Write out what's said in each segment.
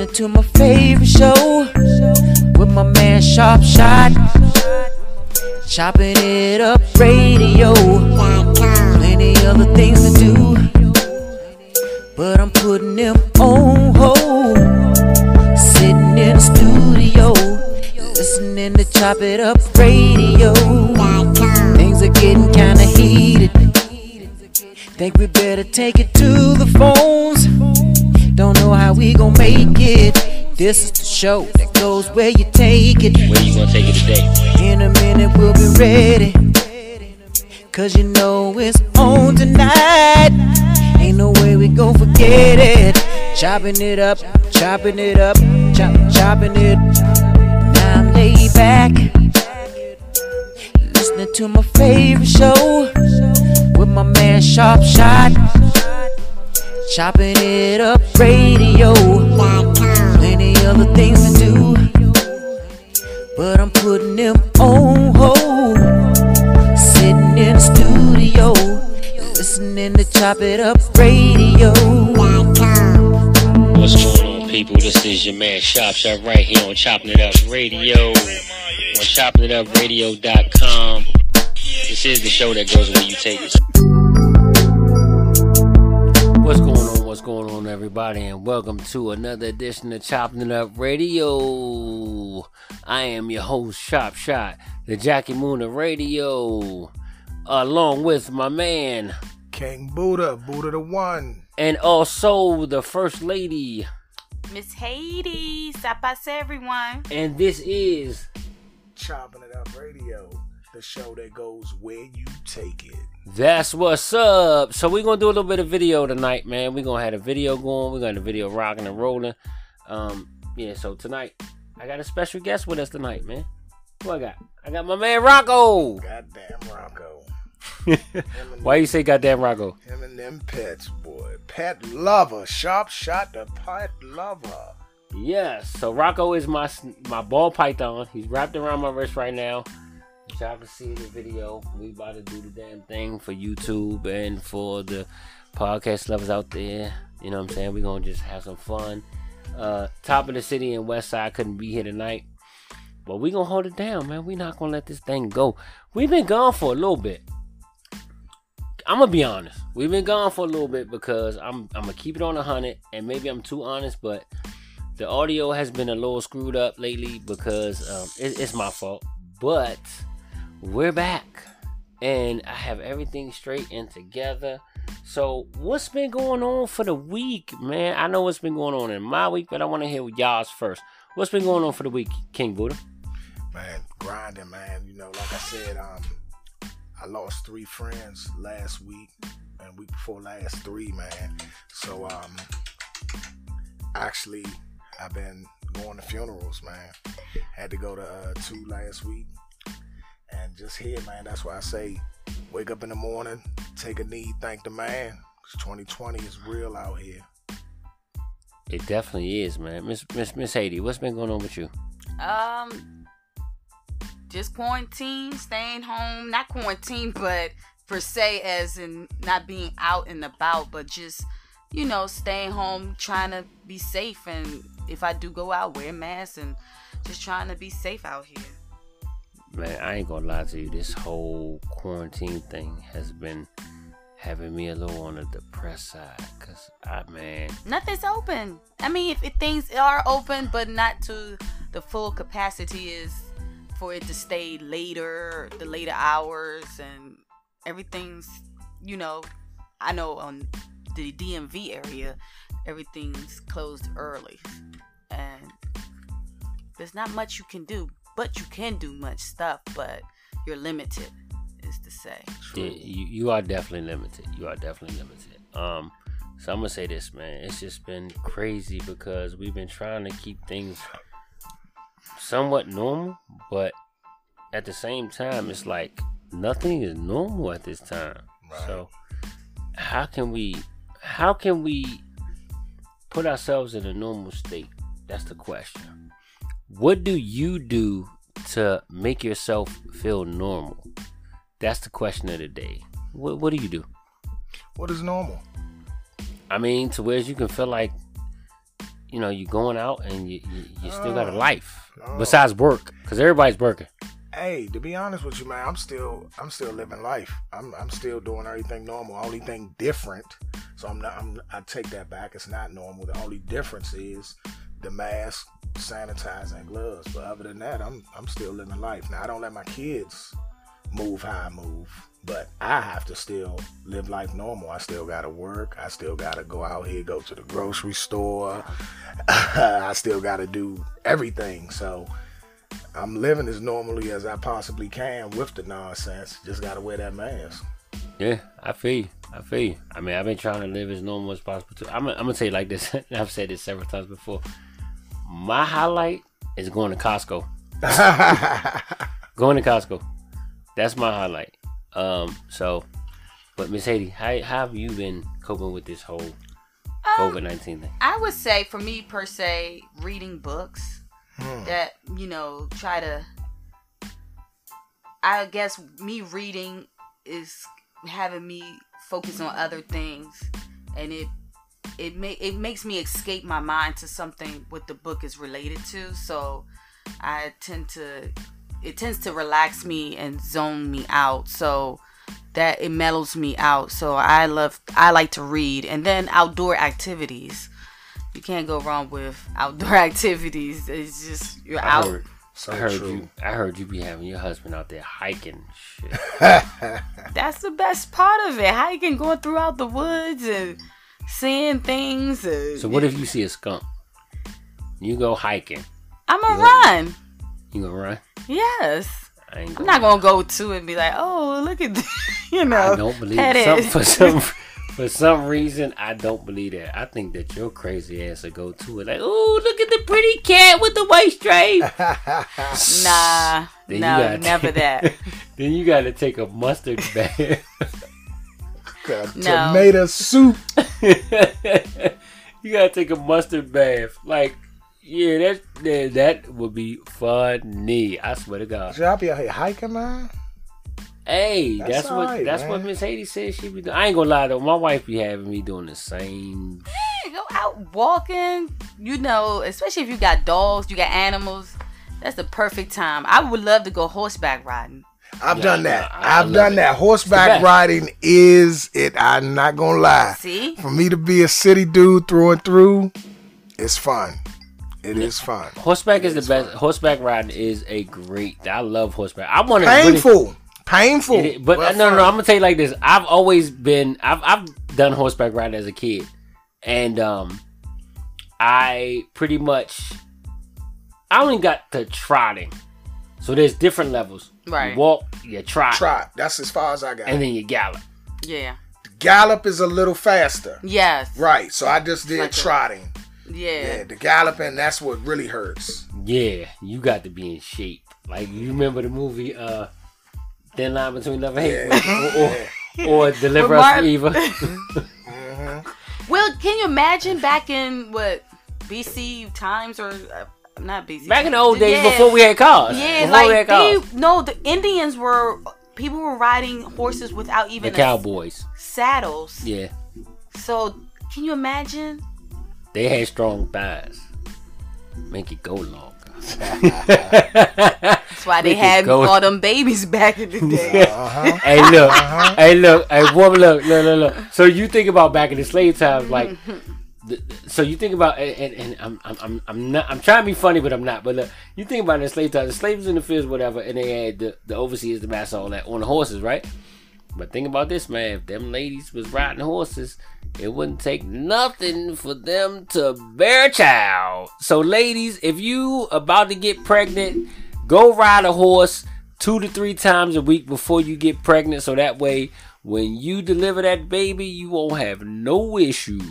Listening to my favorite show with my man Sharp Shot. Chopping it up radio. Plenty other things to do. But I'm putting them on hold. Sitting in the studio. Listening to Chop It Up radio. Things are getting kinda heated. Think we better take it to the phones. Don't know how we gon' make it. This is the show that goes where you take it. Where you gonna take it today? In a minute we'll be ready. Cause you know it's on tonight. Ain't no way we gon' forget it. Chopping it up, chopping it up, chop, chopping it. Now I'm laid back. Listening to my favorite show with my man Sharp Shot. Chopping it up radio. Plenty other things to do. But I'm putting them on hold. Sitting in the studio. Listening to Chop It Up radio. What's going on, people? This is your man Sharp Shot right here on Chopping It Up Radio. On choppingitupradio.com. This is the show that goes where you take it. What's going on? What's going on, everybody? And welcome to another edition of Chopping It Up Radio. I am your host, Sharp Shot, the Jackie Moon of Radio, along with my man, King Buddha, Buddha the One. and also the First Lady. Miss Haiti, Sapas everyone. And this is Chopping It Up Radio, the show that goes where you take it. That's what's up. So we're gonna do a little bit of video tonight, man. We're gonna have a video going. We're gonna have a video rocking and rolling. Um, yeah. So tonight, I got a special guest with us tonight, man. Who I got? I got my man Rocco. Goddamn Rocco. Why you say goddamn Rocco? him and them pets, boy. Pet lover. Sharp shot the pet lover. Yes. So Rocco is my my ball python. He's wrapped around my wrist right now. Y'all can see the video, we about to do the damn thing for YouTube and for the podcast lovers out there. You know what I'm saying? We're gonna just have some fun. Uh top of the city and West Side couldn't be here tonight. But we gonna hold it down, man. we not gonna let this thing go. We've been gone for a little bit. I'm gonna be honest. We've been gone for a little bit because I'm I'm gonna keep it on a hundred, and maybe I'm too honest, but the audio has been a little screwed up lately because um, it, it's my fault. But we're back, and I have everything straight and together. So, what's been going on for the week, man? I know what's been going on in my week, but I want to hear y'all's first. What's been going on for the week, King Buddha? Man, grinding, man. You know, like I said, um, I lost three friends last week and week before last, three, man. So, um, actually, I've been going to funerals, man. Had to go to uh, two last week. And just here, man, that's why I say wake up in the morning, take a knee, thank the man. 'Cause 2020 is real out here. It definitely is, man. Miss Miss Miss Haiti, what's been going on with you? Um, just quarantine, staying home. Not quarantine, but per se, as in not being out and about, but just you know, staying home, trying to be safe. And if I do go out, wear masks and just trying to be safe out here. Man, I ain't gonna lie to you. This whole quarantine thing has been having me a little on the depressed side. Cause I, man, Nothing's open. I mean, if, if things are open, but not to the full capacity, is for it to stay later, the later hours, and everything's, you know, I know on the DMV area, everything's closed early, and there's not much you can do. But you can do much stuff, but you're limited, is to say. yeah, you, you are definitely limited. You are definitely limited. Um, so I'm gonna say this, man. It's just been crazy because we've been trying to keep things somewhat normal, but at the same time, it's like nothing is normal at this time. Right. So how can we how can we put ourselves in a normal state? That's the question. What do you do to make yourself feel normal? That's the question of the day. What what do you do? What is normal? I mean, to where you can feel like you know you're going out and you you, you still got a uh, life No. besides work because everybody's working. Hey, to be honest with you, man, I'm still I'm still living life. I'm I'm still doing everything normal. Only thing different. So I'm not. I'm, I take that back. It's not normal. The only difference is the mask, sanitizer, and gloves. But other than that, I'm I'm still living life. Now I don't let my kids move how I move, but I have to still live life normal. I still gotta work. I still gotta go out here, go to the grocery store. I still gotta do everything. So. I'm living as normally as I possibly can with the nonsense. Just gotta wear that mask. Yeah, I feel you. I feel you. I mean, I've been trying to live as normal as possible too. I'm, I'm gonna tell you like this. I've said this several times before. My highlight is going to Costco. Going to Costco. That's my highlight. Um. So, but Miss Haiti, how, how have you been coping with this whole Um, COVID nineteen thing? I would say for me per se, reading books Hmm. that you know try to. I guess me reading is having me focus on other things, and it it ma- it makes me escape my mind to something what the book is related to. So I tend to it tends to relax me and zone me out. So that it mellows me out. So I love I like to read and then outdoor activities. You can't go wrong with outdoor activities. It's just you're I out. heard, So I heard true. you. I heard you be having your husband out there hiking. Shit. That's the best part of it. Hiking, going throughout the woods and seeing things. So what if you see a skunk? You go hiking. I'm gonna run. You gonna run? Yes. I I'm not gonna go to it and be like, oh, look at this. you know. I don't believe. Some, for some for some reason I don't believe that. I think that your crazy ass will go to it like, oh look at the pretty cat with the white stripe. Nah, Then no, never take- that. then you gotta take a mustard bath. Got No. Tomato soup. you gotta take a mustard bath. Like, yeah, that that, that would be funny. I swear to God. Should I be out here hiking, man? Hey, That's that's, what alright, that's what. Miss Haiti said she be doing. I ain't gonna lie though, my wife be having me doing the same. go out walking, you know, especially if you got dogs, you got animals. That's the perfect time. I would love to go horseback riding. I've Yeah, done that. I- I I've done it. that. Horseback riding is it. I'm not gonna lie. See? For me to be a city dude through and through, it's fun. It is fun. Horseback is the best. fun. Horseback riding is a great. I love horseback. I want to really, Painful. Painful. But but no, no, no. I'm gonna tell you like this. I've always been. I've I've done horseback riding as a kid, and um, I pretty much. I only got to trotting, so there's different levels. Right. You walk, you trot, Trot. That's as far as I got. and then you gallop. Yeah. Gallop is a little faster. Yes. Right. So I just did Like a- trotting. Yeah. Yeah, the galloping, that's what really hurts. Yeah, you got to be in shape. Like you remember the movie uh, Thin Line Between Love and Hate, Yeah. or, or, or Deliver With Us Mark- from Evil. Well, can you imagine back in what BC times or uh, not BC? Back in the old days Yeah. before we had cars. Yeah, before we had like cars. they no, the Indians were people were riding horses without the even a cowboys. saddles. Yeah, So can you imagine? they had strong thighs. Make it go long. That's why they Make had go. all them babies back in the day. Uh-huh. hey look, hey look, hey woman, look, look, look, look. So you think about back in the slave times, like, th- so you think about, and, and I'm, I'm, I'm, I'm not, I'm trying to be funny, but I'm not. But look, you think about the slave times, the slaves in the fields, whatever, and they had the, the overseers, the master, all that on the horses, right? But think about this, man. If them ladies was riding horses, it wouldn't take nothing for them to bear a child. So, ladies, if you about to get pregnant, go ride a horse two to three times a week before you get pregnant. So that way, when you deliver that baby, you won't have no issues.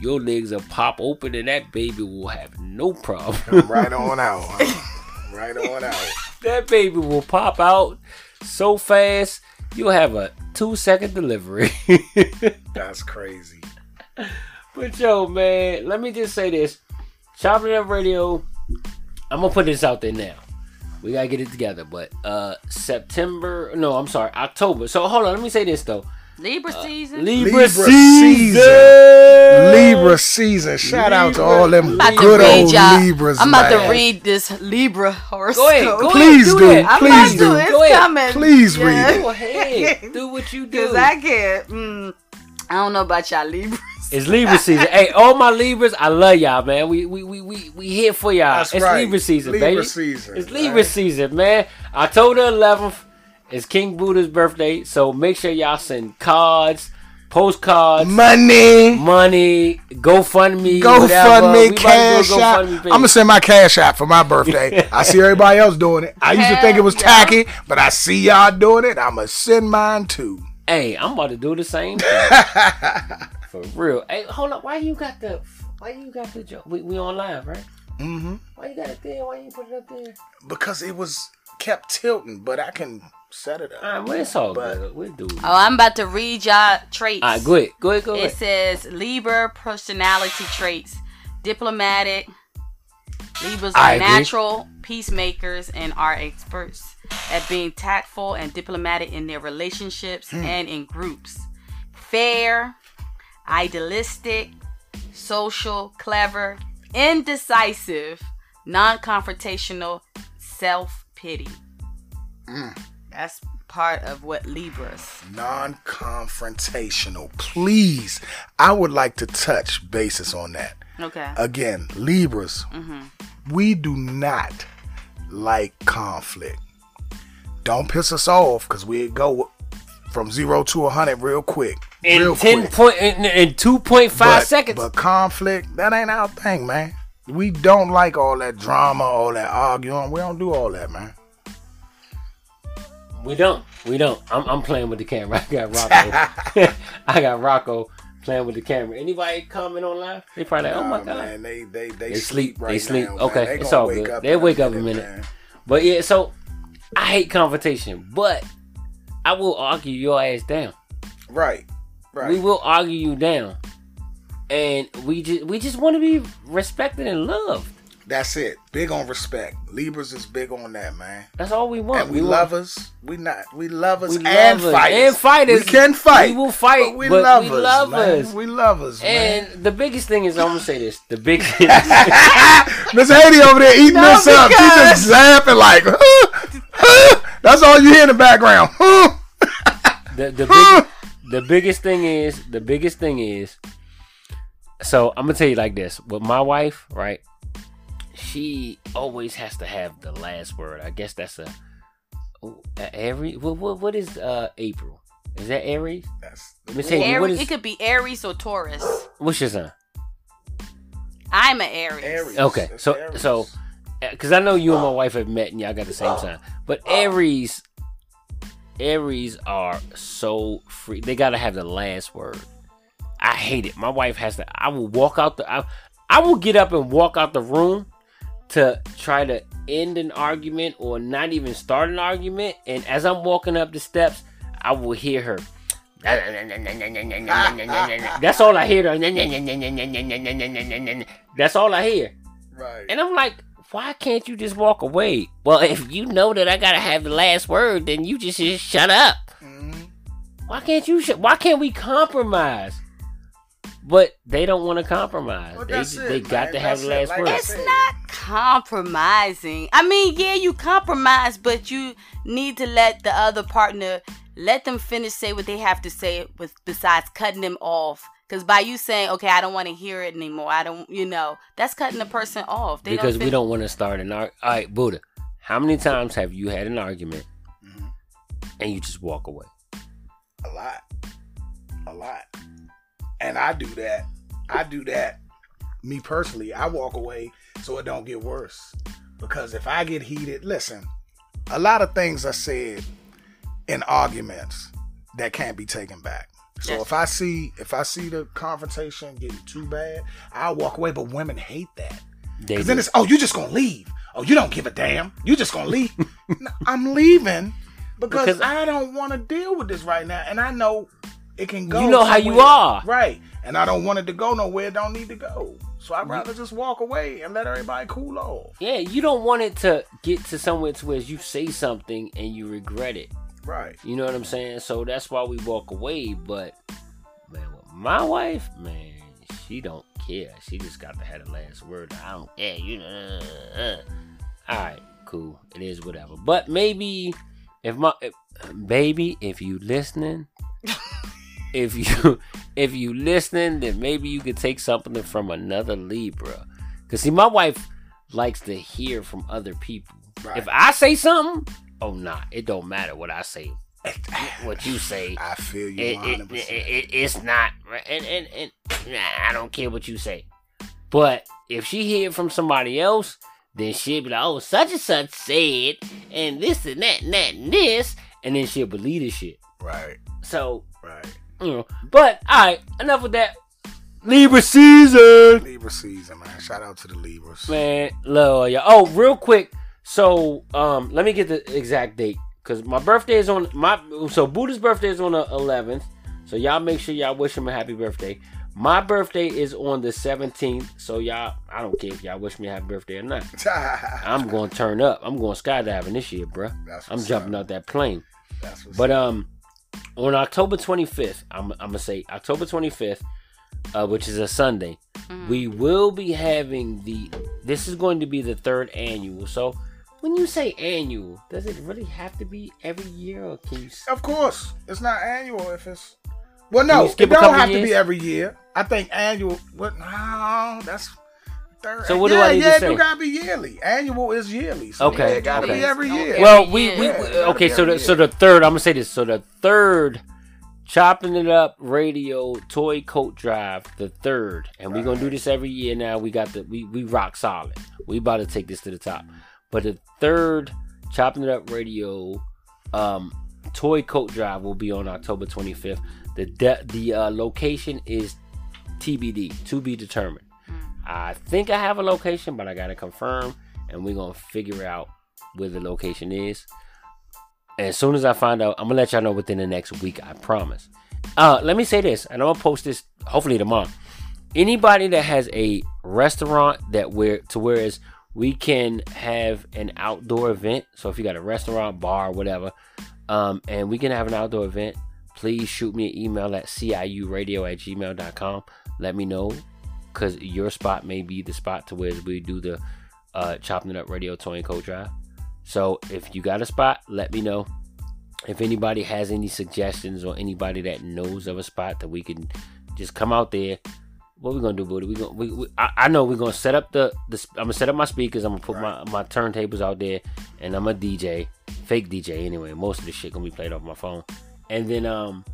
Your legs will pop open, and that baby will have no problem. right on out. Right on out. that baby will pop out so fast. You'll have a two second delivery. That's crazy. But yo, man, let me just say this. Chopping Up Radio, I'm gonna put this out there now. We gotta get it together. But uh September no, I'm sorry, October. So hold on, let me say this though. Libra season. Libra, Libra season. Libra season. Shout out to all them I'm about to good old y'all. Libras. I'm about man. to read this Libra horoscope. Go ahead. Go Please ahead, do. that. I'm Please about do. to. It's Go ahead. coming. Please read. Go ahead. Do what you do. Cause I can't. Mm, I don't know about y'all Libras. It's Libra season. hey, all my Libras, I love y'all, man. We we we we, we here for y'all. That's it's right. Libra season, Libra baby. season, It's Libra right. season, man. October 11th is King Buddha's birthday, so make sure y'all send cards, postcards, Money. money, GoFundMe, Go whatever. fund me, We about to cash out. GoFundMe I'm gonna send my cash out for my birthday. I see everybody else doing it. I used to think it was tacky, but I see y'all doing it. I'm gonna send mine too. Hey, I'm about to do the same thing. For real. Hey, hold up. Why you got the? Why you got the joke? We, we on live, right? Mm-hmm. Why you got it there? Why you put it up there? Because it was kept tilting, but I can set it up. All right, well, it's all But- good. We'll do it. Oh, I'm about to read y'all traits. All right, go ahead. Go ahead. Go ahead. It says Libra personality traits: diplomatic. Libras I are agree. natural peacemakers and are experts at being tactful and diplomatic in their relationships Hmm. and in groups. Fair, idealistic, social, clever, indecisive, non-confrontational, self-pity. Mm. That's part of what Libras. Non-confrontational. Please, I would like to touch basis on that. Okay. Again, Libras, we do not like conflict. Don't piss us off because we go from zero to a hundred real quick. in real ten quick. point in, in two point five but, seconds. But conflict, that ain't our thing, man. We don't like all that drama, all that arguing. We don't do all that, man. we don't. We don't. I'm, I'm playing with the camera. I got Rocco. I got Rocco playing with the camera. Anybody comment on live? They probably like, oh my Nah, god. man, they they they, They sleep. right they sleep. now, okay, They it's all good. up They wake up a minute. man. But yeah, so I hate confrontation, but I will argue your ass down. Right, right. We will argue you down, and we just we just want to be respected and loved. That's it. Big on respect. Libras is big on that, man. That's all we want. And we, want- lovers. We not. We lovers We and lovers fighters. and fighters. We can fight. We will fight, But we but we lovers. Man. We lovers, man. And the biggest thing is, I'm gonna say this: the big, the, Miss Haiti over there eating No, this up. She just zapping like. That's all you hear in the background. Huh. the big, the biggest thing is, the biggest thing is. So I'm gonna tell you like this: with my wife, right? She always has to have the last word. I guess that's a, a Aries. What, what what is uh April? Is that Aries? That's Miss Haiti, what Aries, is it could be Aries or Taurus. what's your sign? I'm an Aries. Aries. Okay, It's so Aries. so because I know you and my wife have met and y'all got the same sign, but Aries, Aries are so free. They gotta have the last word. I hate it. My wife has to. I will walk out the. I, I will get up and walk out the room to try to end an argument or not even start an argument. And as I'm walking up the steps, I will hear her. That's all I hear. That's all I hear. right. And I'm like, why can't you just walk away? Well, if you know that I gotta have the last word, then you just, just shut up. Mhm. Why can't you? Sh- why can't we compromise? But they don't want to compromise. Well, they that's they it, got man. to have That's the last Like word. It's not compromising. I mean, yeah, you compromise, but you need to let the other partner let them finish say what they have to say with besides cutting them off. Because by you saying, okay, I don't want to hear it anymore, I don't, you know, that's cutting the person off. They because don't we don't want to start an argument. All right, Buddha. How many times have you had an argument Mhm. and you just walk away? A lot. A lot. And I do that. I do that. Me personally, I walk away so it don't get worse. Because if I get heated, listen, a lot of things are said in arguments that can't be taken back. So Yes. if I see if I see the confrontation getting too bad, I'll walk away. But women hate that. Because then it's, oh, you just gonna leave. Oh, you don't give a damn. You just gonna leave. No, I'm leaving because, Because- I don't want to deal with this right now, and I know it can go. You know how you are. right? And I don't want it to go nowhere. It don't need to go. So I'd rather just walk away and let everybody cool off. Yeah, you don't want it to get to somewhere to where you say something and you regret it. Right. You know what I'm saying? So that's why we walk away. But man, with my wife, man, she don't care. She just got to have the last word. I don't care. You know. uh, uh. All right, cool. It is whatever. But maybe if my if, baby, if you listening, if you if you listening, then maybe you could take something from another Libra. Cause see, my wife likes to hear from other people. Right. If I say something, oh nah, it don't matter what I say. What you say, I feel you it, 100. it, percent it, it- it's not. And and and nah, I don't care what you say. But if she hear from somebody else, then she'll be like, "Oh, such and such said, and this and that and that and this," and then she'll believe the shit. Right. So Right. You know. But all right, enough with that. Libra season. Libra season, man. Shout out to the Libras. Man, love ya. Oh, real quick. So, um, let me get the exact date because my birthday is on my. So Buddha's birthday is on the 11th. So y'all make sure y'all wish him a happy birthday. My birthday is on the 17th. So y'all, I don't care if y'all wish me a happy birthday or not. I'm going to turn up. I'm going skydiving this year, bruh. I'm jumping up. out that plane. That's what's But um, on October 25th, I'm, I'm gonna say October 25th, uh, which is a Sunday, we will be having the. This is going to be the third annual. So, when you say annual, does it really have to be every year, or can you? Of course, it's not annual if it's. Well, no, it a don't couple have to be every year. I think annual. What? No, that's. Third, So what do I need to yeah, say? it gotta be yearly. Annual is yearly. So Okay, yeah, it gotta okay. be every year. Well, we, we Yeah, okay. So the every so the third. I'm gonna say this. So the third, chopping it up radio toy coat drive. The third, and we're gonna do this every year. Now we got the we we rock solid. We about to take this to the top. But the third, chopping it up radio, um, toy coat drive will be on October 25th. The de- the uh, location is TBD, to be determined. I think I have a location, but I gotta confirm, and we're gonna figure out where the location is. And as soon as I find out, I'm gonna let y'all know within the next week. I promise. Uh, let me say this, and I'm gonna post this hopefully tomorrow. Anybody that has a restaurant that where to whereas we can have an outdoor event. So if you got a restaurant, bar, whatever, um, and we can have an outdoor event, please shoot me an email at ciuradio at gmail.com. Let me know because your spot may be the spot to where we do the uh, chopping it up radio toy and co drive. So if you got a spot, let me know. If anybody has any suggestions or anybody that knows of a spot that we can just come out there, what we gonna do, buddy? We gonna we, we I, I know we're gonna set up the, the I'm gonna set up my speakers. I'm gonna put my my turntables out there, and I'm a DJ, fake DJ anyway. Most of the shit gonna be played off my phone, and then um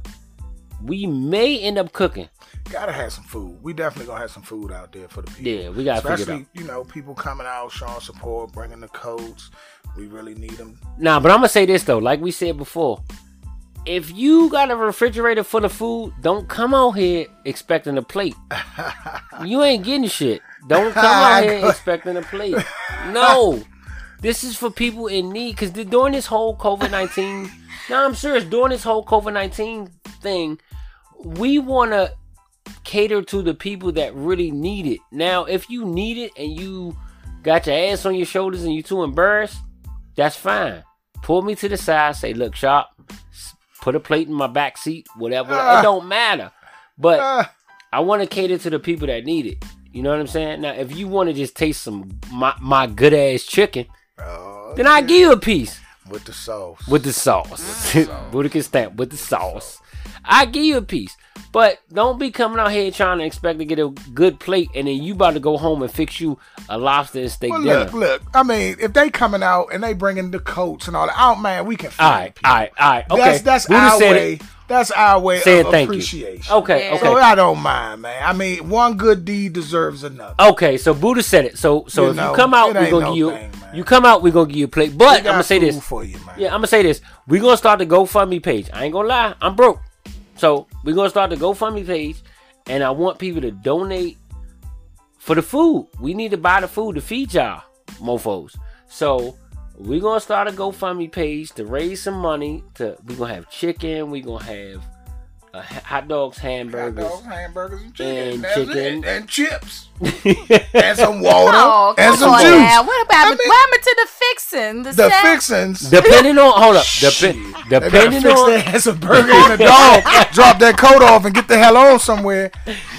we may end up cooking. Gotta have some food. We definitely gonna have some food out there for the people. Yeah, we gotta figure it Especially, out. you know, people coming out, showing support, bringing the coats. We really need them. Nah, but I'm gonna say this though, like we said before. If you got a refrigerator full of food, don't come out here expecting a plate. you ain't getting shit. Don't come out here expecting a plate. No. This is for people in need. Cause during this whole COVID nineteen No, I'm serious, during this whole COVID nineteen thing, we wanna cater to the people that really need it. Now, if you need it and you got your ass on your shoulders and you're too embarrassed, that's fine. Pull me to the side, say, look, shop, put a plate in my back seat, whatever. Ah. it don't matter. But Ah, I want to cater to the people that need it. You know what I'm saying? Now, if you want to just taste some my, my good ass chicken, oh, then I give you a piece with the sauce. with the sauce. Boudica stamp with the sauce. I give you a piece. But don't be coming out here trying to expect to get a good plate and then you about to go home and fix you a lobster and steak well, dinner. look, look. I mean, if they coming out and they bringing the coats and all that, out, man, we can. All right, people. all right, all right. Okay. That's that's Buddha our way. it. That's our way Saying of thank you. appreciation. Okay, Yeah. okay. So I don't mind, man. I mean, one good deed deserves another. Okay, so Buddha said it. So so You if know, you come out, we're gonna no give you thing, you come out, we're gonna give you a plate. But I'm gonna say this. for you, man. Yeah, I'm gonna say this. We're gonna start the GoFundMe page. I ain't gonna lie, I'm broke. So we're gonna start the GoFundMe page, and I want people to donate for the food. We need to buy the food to feed y'all, mofos. So we're gonna start a GoFundMe page to raise some money. To we're gonna have chicken. We're gonna have uh, hot dogs, Hot hamburgers, dogs, hamburgers, and chicken. And chicken. and chips, and some water, Oh, and some on juice. now. What about I mean- what happened to the fixin'? The, The fixins. Depending on hold up, depen- They better Depending fix on their ass a burger and a dog. drop that coat off and get the hell on somewhere.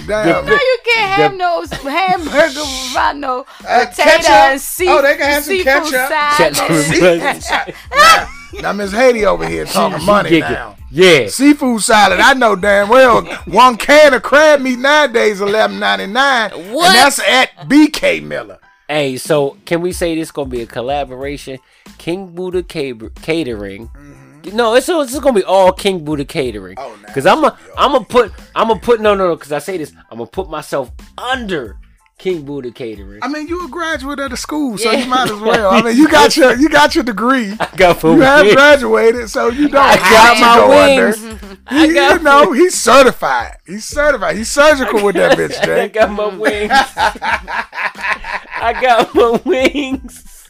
Damn. No, you can't have The- no hamburger without no Uh, potato ketchup? and seafood. Oh, they can have some seafood ketchup. Side. Ketchup. now, Miss Haiti over here talking She money now. Yeah. Seafood salad, I know damn well. One can of crab meat nowadays eleven ninety nine, What? and that's at BK Miller. Hey, so can we say this gonna be a collaboration? King Buddha Catering. No, it's it's gonna be all King Buddha Catering. Mm-hmm. Oh, nah. Cause I'm a I'm gonna put I'm gonna put no no no. Cause I say this, I'm gonna put myself under King Buddha Catering. I mean, you a graduate of the school, so Yeah. you might as well. I mean, you got your you got your degree. I got You have wings. graduated, so you don't I got my wings. under. I He, got you know, he's certified. He's certified. He's surgical with that bitch, I got my wings. I got my wings.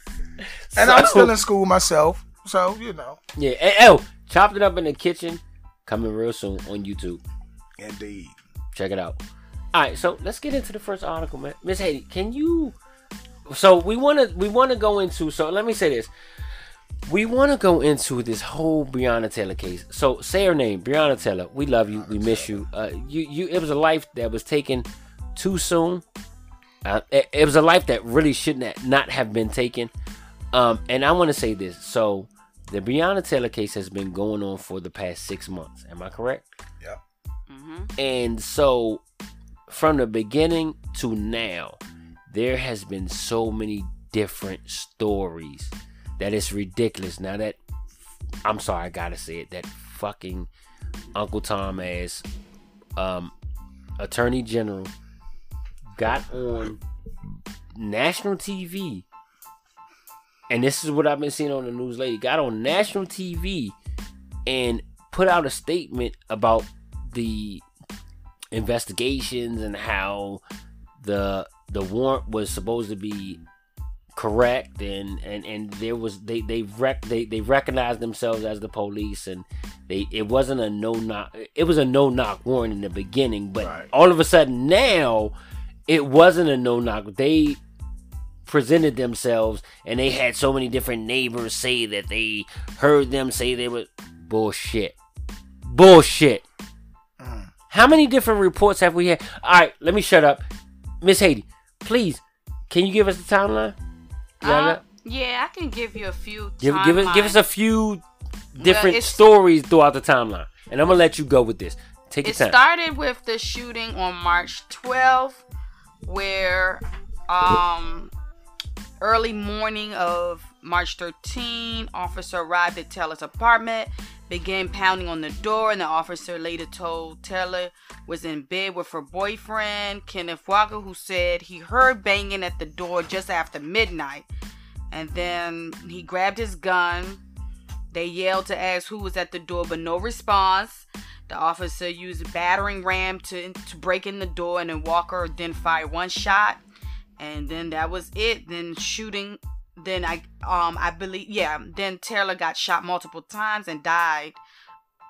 And I'm still in school myself, so you know. Yeah. And, oh, chopped it up in the kitchen. Coming real soon on YouTube. Indeed. Check it out. All right, so let's get into the first article, man. Miss Haiti, can you? So we want to we want to go into. So let me say this. We want to go into this whole Breonna Taylor case. So say her name, Breonna Taylor. We love you. We miss you. Uh, you you. It was a life that was taken too soon. Uh, it, it was a life that really shouldn't ha- not have been taken. Um, and I want to say this. So the Breonna Taylor case has been going on for the past six months. Am I correct? Yeah. Mm-hmm. And so, from the beginning to now, there has been so many different stories that it's ridiculous. Now that I'm sorry, I gotta say it. That fucking Uncle Tom as um, Attorney General got on national TV, and this is what I've been seeing on the news lately. Got on national TV and put out a statement about the investigations and how the the warrant was supposed to be correct and and and there was they they rec they they recognized themselves as the police and they it wasn't a no knock it was a no knock warrant in the beginning but Right. all of a sudden now it wasn't a no knock. They presented themselves and they had so many different neighbors say that they heard them say they were bullshit. Bullshit how many different reports have we had? All right, let me shut up. Miss Haiti, please, can you give us the timeline? Uh, yeah, I can give you a few. Give, give, it, give us a few different it's- stories throughout the timeline. And I'm going to let you go with this. Take your It time. started with the shooting on March 12th, where um early morning of March 13, officer arrived at Taylor's apartment, began pounding on the door, and the officer later told Taylor was in bed with her boyfriend, Kenneth Walker, who said he heard banging at the door just after midnight. And then he grabbed his gun. They yelled to ask who was at the door, but no response. The officer used a battering ram to to break in the door, and then Walker then fired one shot, and then that was it. Then shooting. Then I um I believe yeah. Then Taylor got shot multiple times and died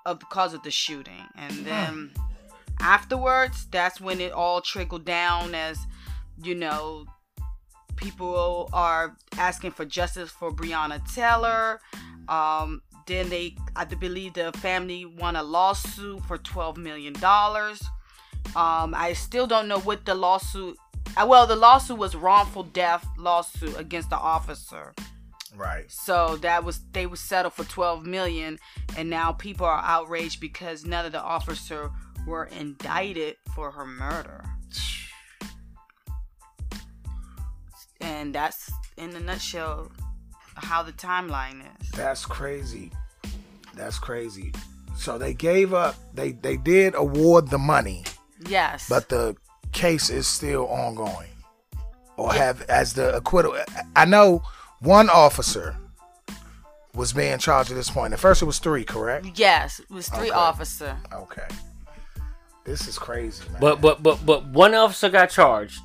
of because of the shooting. And then afterwards, that's when it all trickled down as you know people are asking for justice for Breonna Taylor. Um, then they, I believe, the family won a lawsuit for twelve million dollars. Um, I still don't know what the lawsuit. Uh, Well, the lawsuit was wrongful death lawsuit against the officer. Right. So that was they were settled for 12 million and now people are outraged because none of the officer were indicted for her murder. And that's in a nutshell how the timeline is. That's crazy. That's crazy. So they gave up. They they did award the money, Yes. but the case is still ongoing, or have as the acquittal. I know one officer was being charged at this point. At first, it was three. Correct. yes, it was three Okay. officer. Okay. This is crazy, man. But but but but one officer got charged,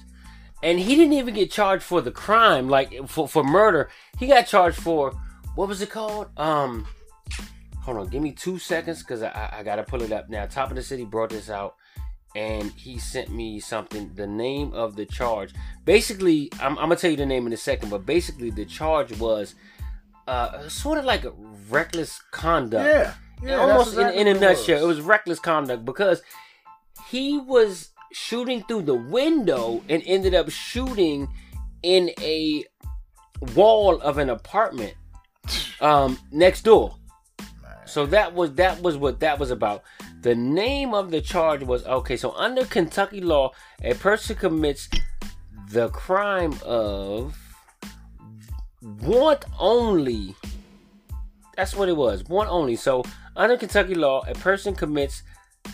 and he didn't even get charged for the crime, like for for murder. He got charged for what was it called? Um, hold on, give me two seconds because I I- I gotta pull it up now. Top of the city brought this out, and he sent me something. The name of the charge, basically, I'm, I'm gonna tell you the name in a second, but basically the charge was uh, sort of like a reckless conduct. Yeah. Yeah, almost exactly in, in a nutshell, it was reckless conduct because he was shooting through the window and ended up shooting in a wall of an apartment um, next door. So that was that was what that was about. The name of the charge was okay. So under Kentucky law, a person commits the crime of want only. That's what it was. Wantonly. So under Kentucky law, a person commits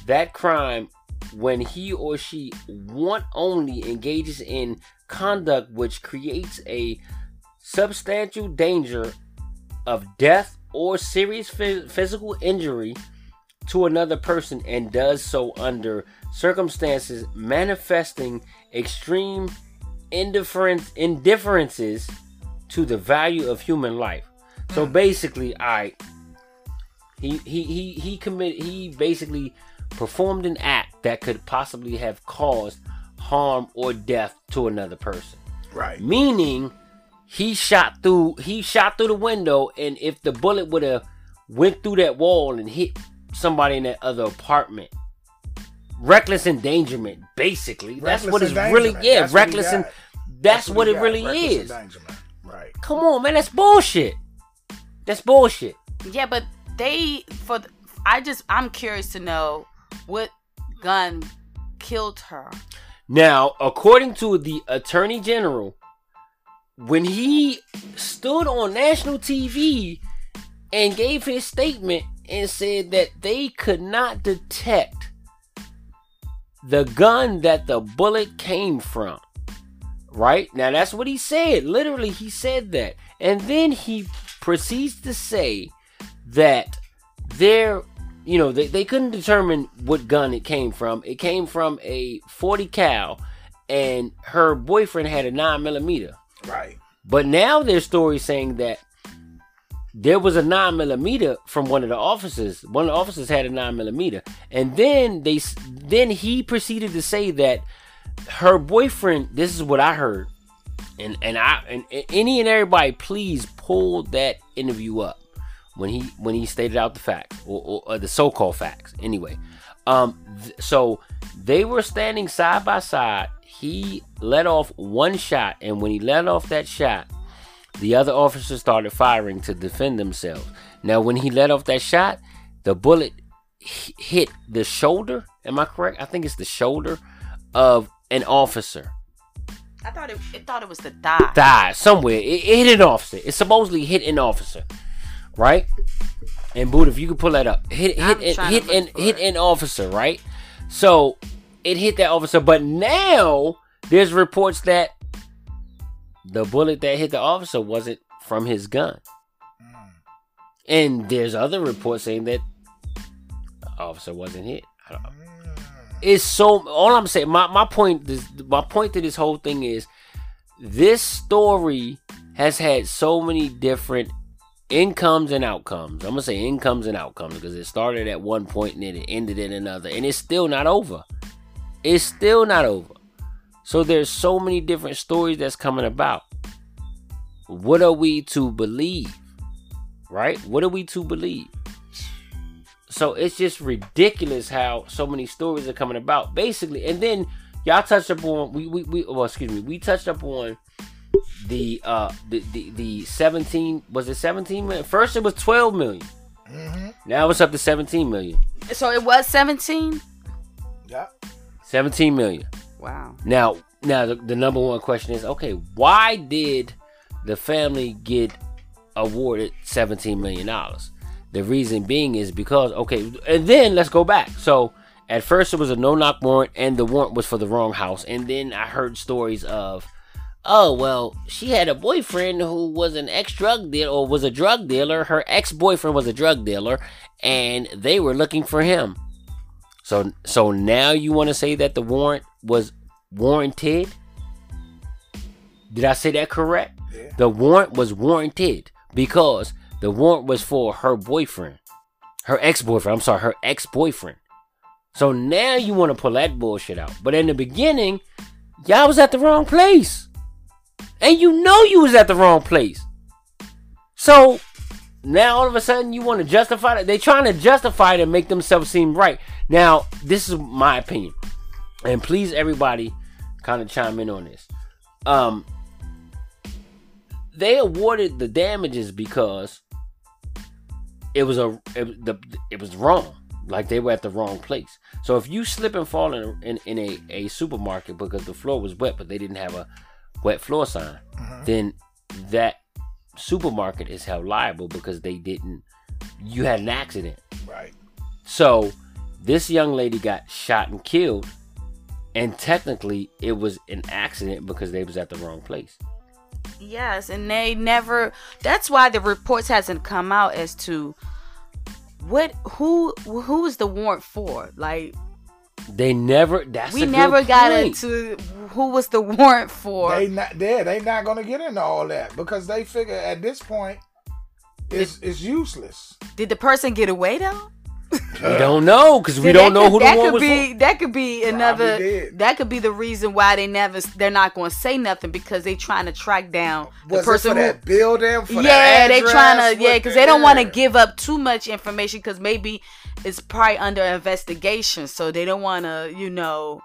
that crime when he or she want only engages in conduct which creates a substantial danger of death or serious phys- physical injury to another person and does so under circumstances manifesting extreme indifference indifferences to the value of human life. So mm. basically, I he he he he committed he basically performed an act that could possibly have caused harm or death to another person. Right. Meaning he shot through he shot through the window and if the bullet would have went through that wall and hit somebody in that other apartment reckless endangerment basically that's Reckless what it's really endangerment. yeah That's reckless and got. that's, what, he it got, really reckless is. Right. come on man that's bullshit that's bullshit Yeah, but they for the, I just I'm curious to know what gun killed her. Now, according to the Attorney General, when he stood on national TV and gave his statement and said that they could not detect the gun that the bullet came from. Right? Now, that's what he said. Literally, he said that. And then he proceeds to say that there you know, they, they couldn't determine what gun it came from. It came from a 40 cal, and her boyfriend had a 9 millimeter. Right. But now there's stories saying that there was a 9 millimeter from one of the officers. One of the officers had a 9 millimeter, and then they then he proceeded to say that her boyfriend. This is what I heard, and and I and and any and everybody, please pull that interview up when he when he stated out the facts or, or, or the so-called facts anyway um th- so they were standing side by side he let off one shot and when he let off that shot the other officers started firing to defend themselves now when he let off that shot the bullet hit the shoulder am i correct i think it's the shoulder of an officer I thought it, it thought it was the thigh. thigh somewhere. It, it hit an officer. It supposedly hit an officer, right? And Boot, if you could pull that up, hit hit trying hit an hit an officer, right? So it hit that officer, but now there's reports that the bullet that hit the officer wasn't from his gun, Mm. and there's other reports saying that the officer wasn't hit. Mm. it's so all I'm saying. My my point is my point to this whole thing is this story has had so many different incomes and outcomes. I'm gonna say incomes and outcomes because it started at one point and then it ended at another, and it's still not over. It's still not over. So there's so many different stories that's coming about. What are we to believe? Right? What are we to believe? So it's just ridiculous how so many stories are coming about. Basically, and then y'all touched up on we we, we well excuse me, we touched up on the uh the, the the 17 was it 17 million? First it was 12 million. Mm-hmm. Now it's up to 17 million. So it was 17? Yeah. 17 million. Wow. Now, now the, the number one question is, okay, why did the family get awarded 17 million dollars? The reason being is because okay, and then let's go back. So at first it was a no-knock warrant, and the warrant was for the wrong house, and then I heard stories of, oh well, she had a boyfriend who was an ex-drug dealer or was a drug dealer. Her ex-boyfriend was a drug dealer, and they were looking for him. So so now you want to say that the warrant was warranted? Did I say that correct? Yeah. The warrant was warranted because the warrant was for her boyfriend. Her ex-boyfriend. I'm sorry, her ex-boyfriend. So now you want to pull that bullshit out. But in the beginning, y'all was at the wrong place. And you know you was at the wrong place. So now all of a sudden you want to justify it. They're trying to justify it and make themselves seem right. Now, this is my opinion. And please everybody kind of chime in on this. Um they awarded the damages because it was a it, the, it was wrong. Like they were at the wrong place. So if you slip and fall in in, in a, a supermarket because the floor was wet, but they didn't have a wet floor sign, then that supermarket is held liable because they didn't. You had an accident. Right. So this young lady got shot and killed, and technically it was an accident because they was at the wrong place. Yes, and they never. That's why the reports hasn't come out as to what who who is the warrant for. Like They never. That's we a good never got point. into who was the warrant for. They not there. They not gonna get into all that because they figure at this point it's it's useless. Did the person get away though? We don't know because we don't that know could, who the that one could was be. for. That could be another. That could be the reason why they never. They're not going to say nothing because they trying to track down the Was it person for who. that building? For yeah, that they trying to. Yeah, because they don't want to give up too much information because maybe it's probably under investigation, so they don't want to, you know,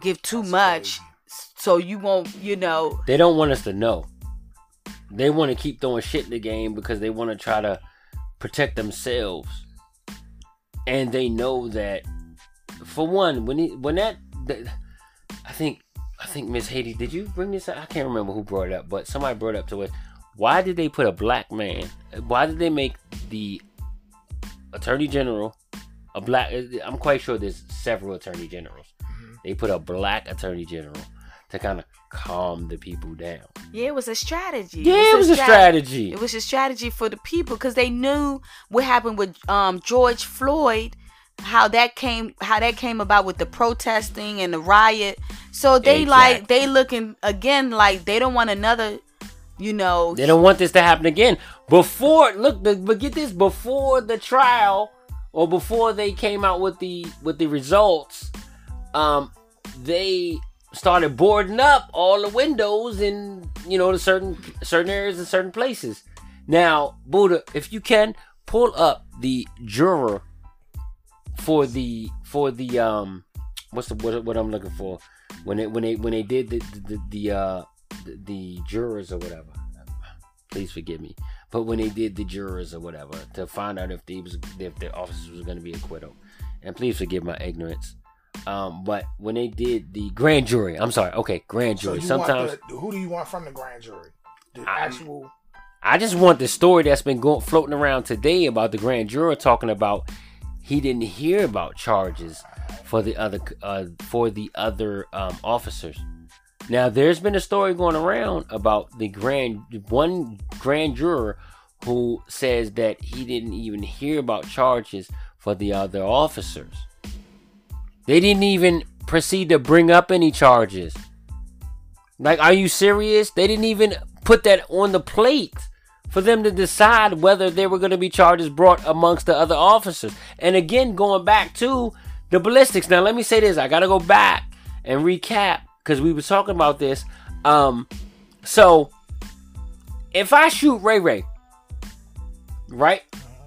give too That's much, so you won't, you know. They don't want us to know. They want to keep throwing shit in the game because they want to try to protect themselves. And they know that, for one, when he, when that, that I think, I think Miss Haiti, did you bring this up? I can't remember who brought it up, but somebody brought it up to us. Why did they put a black man? Why did they make the attorney general a black? I'm quite sure there's several attorney generals. Mm-hmm. They put a black attorney general to kind of calm the people down. Yeah, it was a strategy. Yeah, it was a strat- strategy. It was a strategy for the people because they knew what happened with um, George Floyd, how that came, how that came about with the protesting and the riot. So they like they looking again like they don't want another, you know. They don't want this to happen again. Before, look, the, but get this: before the trial, or before they came out with the with the results, um, they started boarding up all the windows in you know the certain certain areas and certain places. Now, Buddha, if you can pull up the juror for the for the um what's the what, what I'm looking for? When they when they when they did the the, the uh the, the jurors or whatever. Please forgive me. But when they did the jurors or whatever to find out if they was if the officers was going to be acquittal, and please forgive my ignorance um but when they did the grand jury i'm sorry okay grand jury you sometimes the, who do you want from the grand jury? The I'm- actual. I just want the story that's been going floating around today about the grand juror talking about he didn't hear about charges for the other uh, for the other um, officers. Now there's been a story going around about the grand one grand juror who says that he didn't even hear about charges for the other officers. They didn't even proceed to bring up any charges. Like, are you serious? They didn't even put that on the plate for them to decide whether there were going to be charges brought amongst the other officers. And again, going back to the ballistics. Now, let me say this: I got to go back and recap because we were talking about this. Um, so if I shoot Ray Ray, right?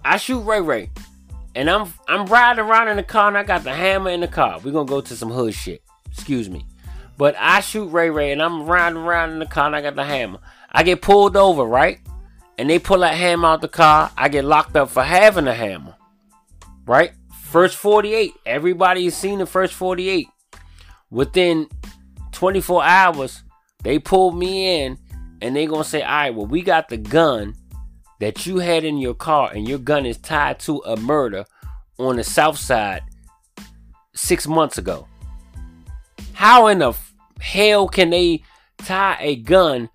I shoot Ray Ray, and I'm I'm riding around in the car, and I got the hammer in the car. We're gonna go to some hood shit. Excuse me. But I shoot Ray Ray and I'm riding around in the car and I got the hammer. I get pulled over, right? And they pull that hammer out the car. I get locked up for having the hammer. Right? First 48. Everybody has seen the first 48. Within 24 hours, they pulled me in and they gonna say, all right, well, we got the gun that you had in your car and your gun is tied to a murder on the south side six months ago. How in the hell can they tie a gun,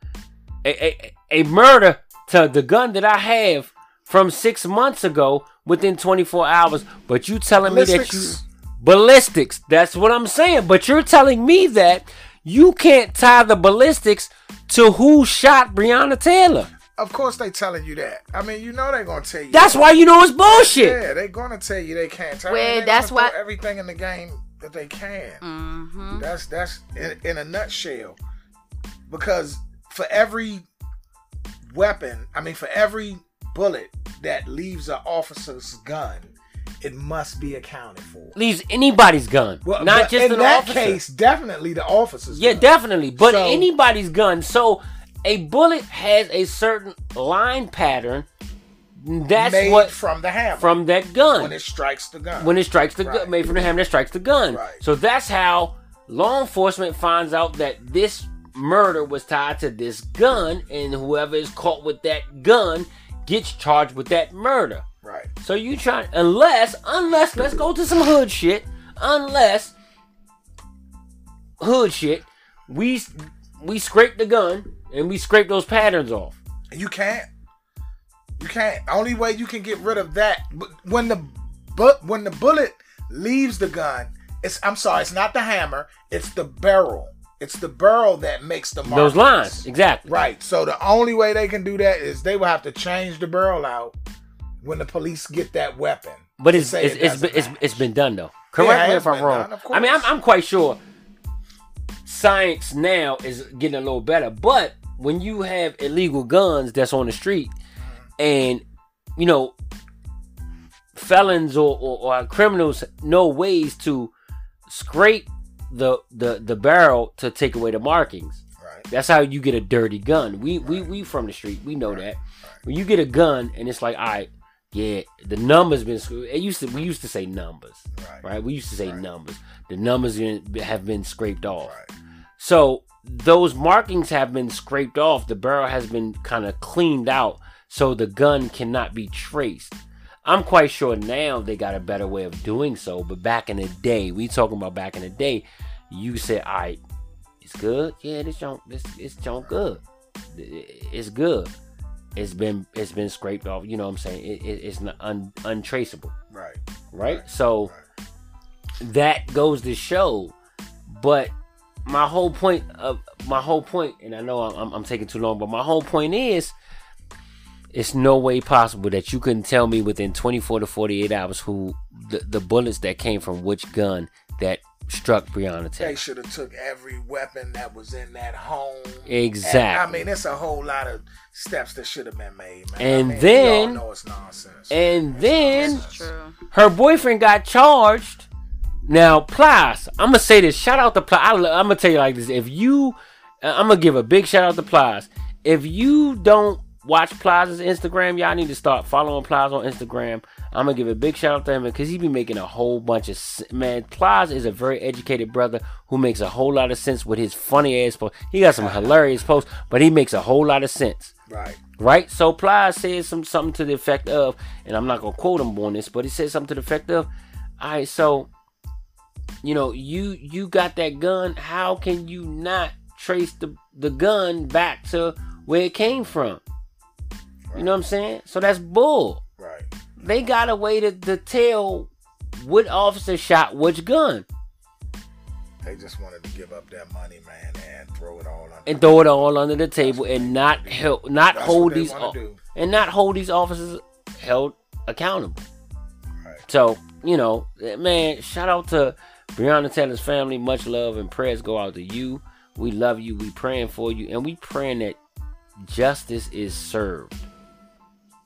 a, a, a murder to the gun that I have from six months ago within 24 hours? But you telling me that you Ballistics. ballistics? That's what I'm saying. But you're telling me that you can't tie the ballistics to who shot Breonna Taylor. Of course, they telling you that. I mean, you know they're gonna tell you. That's why you know it's bullshit. Yeah, they're gonna tell you they can't. Tell Well, you they're that's why- everything in the game that they can. hmm That's that's in, in a nutshell. Because for every weapon, I mean, for every bullet that leaves an officer's gun, it must be accounted for. Leaves anybody's gun, Well, not but just in an that officer. case, definitely the officer's. Yeah, gun. definitely. But So- anybody's gun. So a bullet has a certain line pattern. That's made what from the hammer from that gun when it strikes the gun. when it strikes the Right. gun, made from the hammer that strikes the gun. Right. So that's how law enforcement finds out that this murder was tied to this gun, and whoever is caught with that gun gets charged with that murder. right. So you try unless unless let's go to some hood shit. Unless hood shit, we we scrape the gun and we scrape those patterns off. You can't. You can't. Only way you can get rid of that when the but when the bullet leaves the gun, it's I'm sorry, it's not the hammer, it's the barrel. It's the barrel that makes the Those lines, exactly. Right. So the only way they can do that is they will have to change the barrel out when the police get that weapon. But it's it's, it it's, it's, it's been done though. Correct me if I'm wrong. done, I mean, I'm. I'm quite sure science now is getting a little better. But when you have illegal guns that's on the street, and you know felons or, or, or criminals know ways to scrape the, the the barrel to take away the markings. Right. That's how you get a dirty gun. We we we from the street. We know that. When you get a gun and it's like, all right, yeah, the numbers been. It used to we used to say numbers, Right. right? We used to say Right. numbers. The numbers have been scraped off. Right. So those markings have been scraped off. The barrel has been kind of cleaned out, so the gun cannot be traced. I'm quite sure now they got a better way of doing so. But back in the day, we talking about back in the day, you said, "All right, it's good. Yeah, this junk, this it's junk good. It's good. It's been it's been scraped off. You know what I'm saying? It, it, it's not un, untraceable, Right. right? Right. So Right. that goes to show. But my whole point of my whole point, and I know I'm, I'm, I'm taking too long, but my whole point is, it's no way possible that you can tell me within 24 to 48 hours who the, the bullets that came from which gun that struck Breonna Taylor. They should have took every weapon that was in that home. Exactly. And, I mean, it's a whole lot of steps that should have been made, man. And I mean, then- we all know it's nonsense. And then It's True. her boyfriend got charged. Now, Plies, I'm gonna say this. Shout out to Plies. I, am gonna tell you like this. If you, uh, I'm gonna give a big shout out to Plies. If you don't watch Plies' Instagram, y'all need to start following Plies on Instagram. I'm gonna give a big shout out to him because he be making a whole bunch of man. Plies is a very educated brother who makes a whole lot of sense with his funny ass posts. He got some hilarious posts, but he makes a whole lot of sense right. right? So Plies said some something to the effect of, and I'm not gonna quote him on this, but he said something to the effect of, all right, so you know, you you got that gun. How can you not trace the the gun back to where it came from? You know what I'm saying? So that's bull. Right. They got a way to, to tell what officer shot which gun They just wanted to give up their money, man, and throw it all on. and throw it all under the table and not help, not That's hold these o- and not hold these officers held accountable. Right. So, you know, man, shout out to Breonna Taylor's family. Much love and prayers go out to you. We love you. We praying for you. And we praying that justice is served.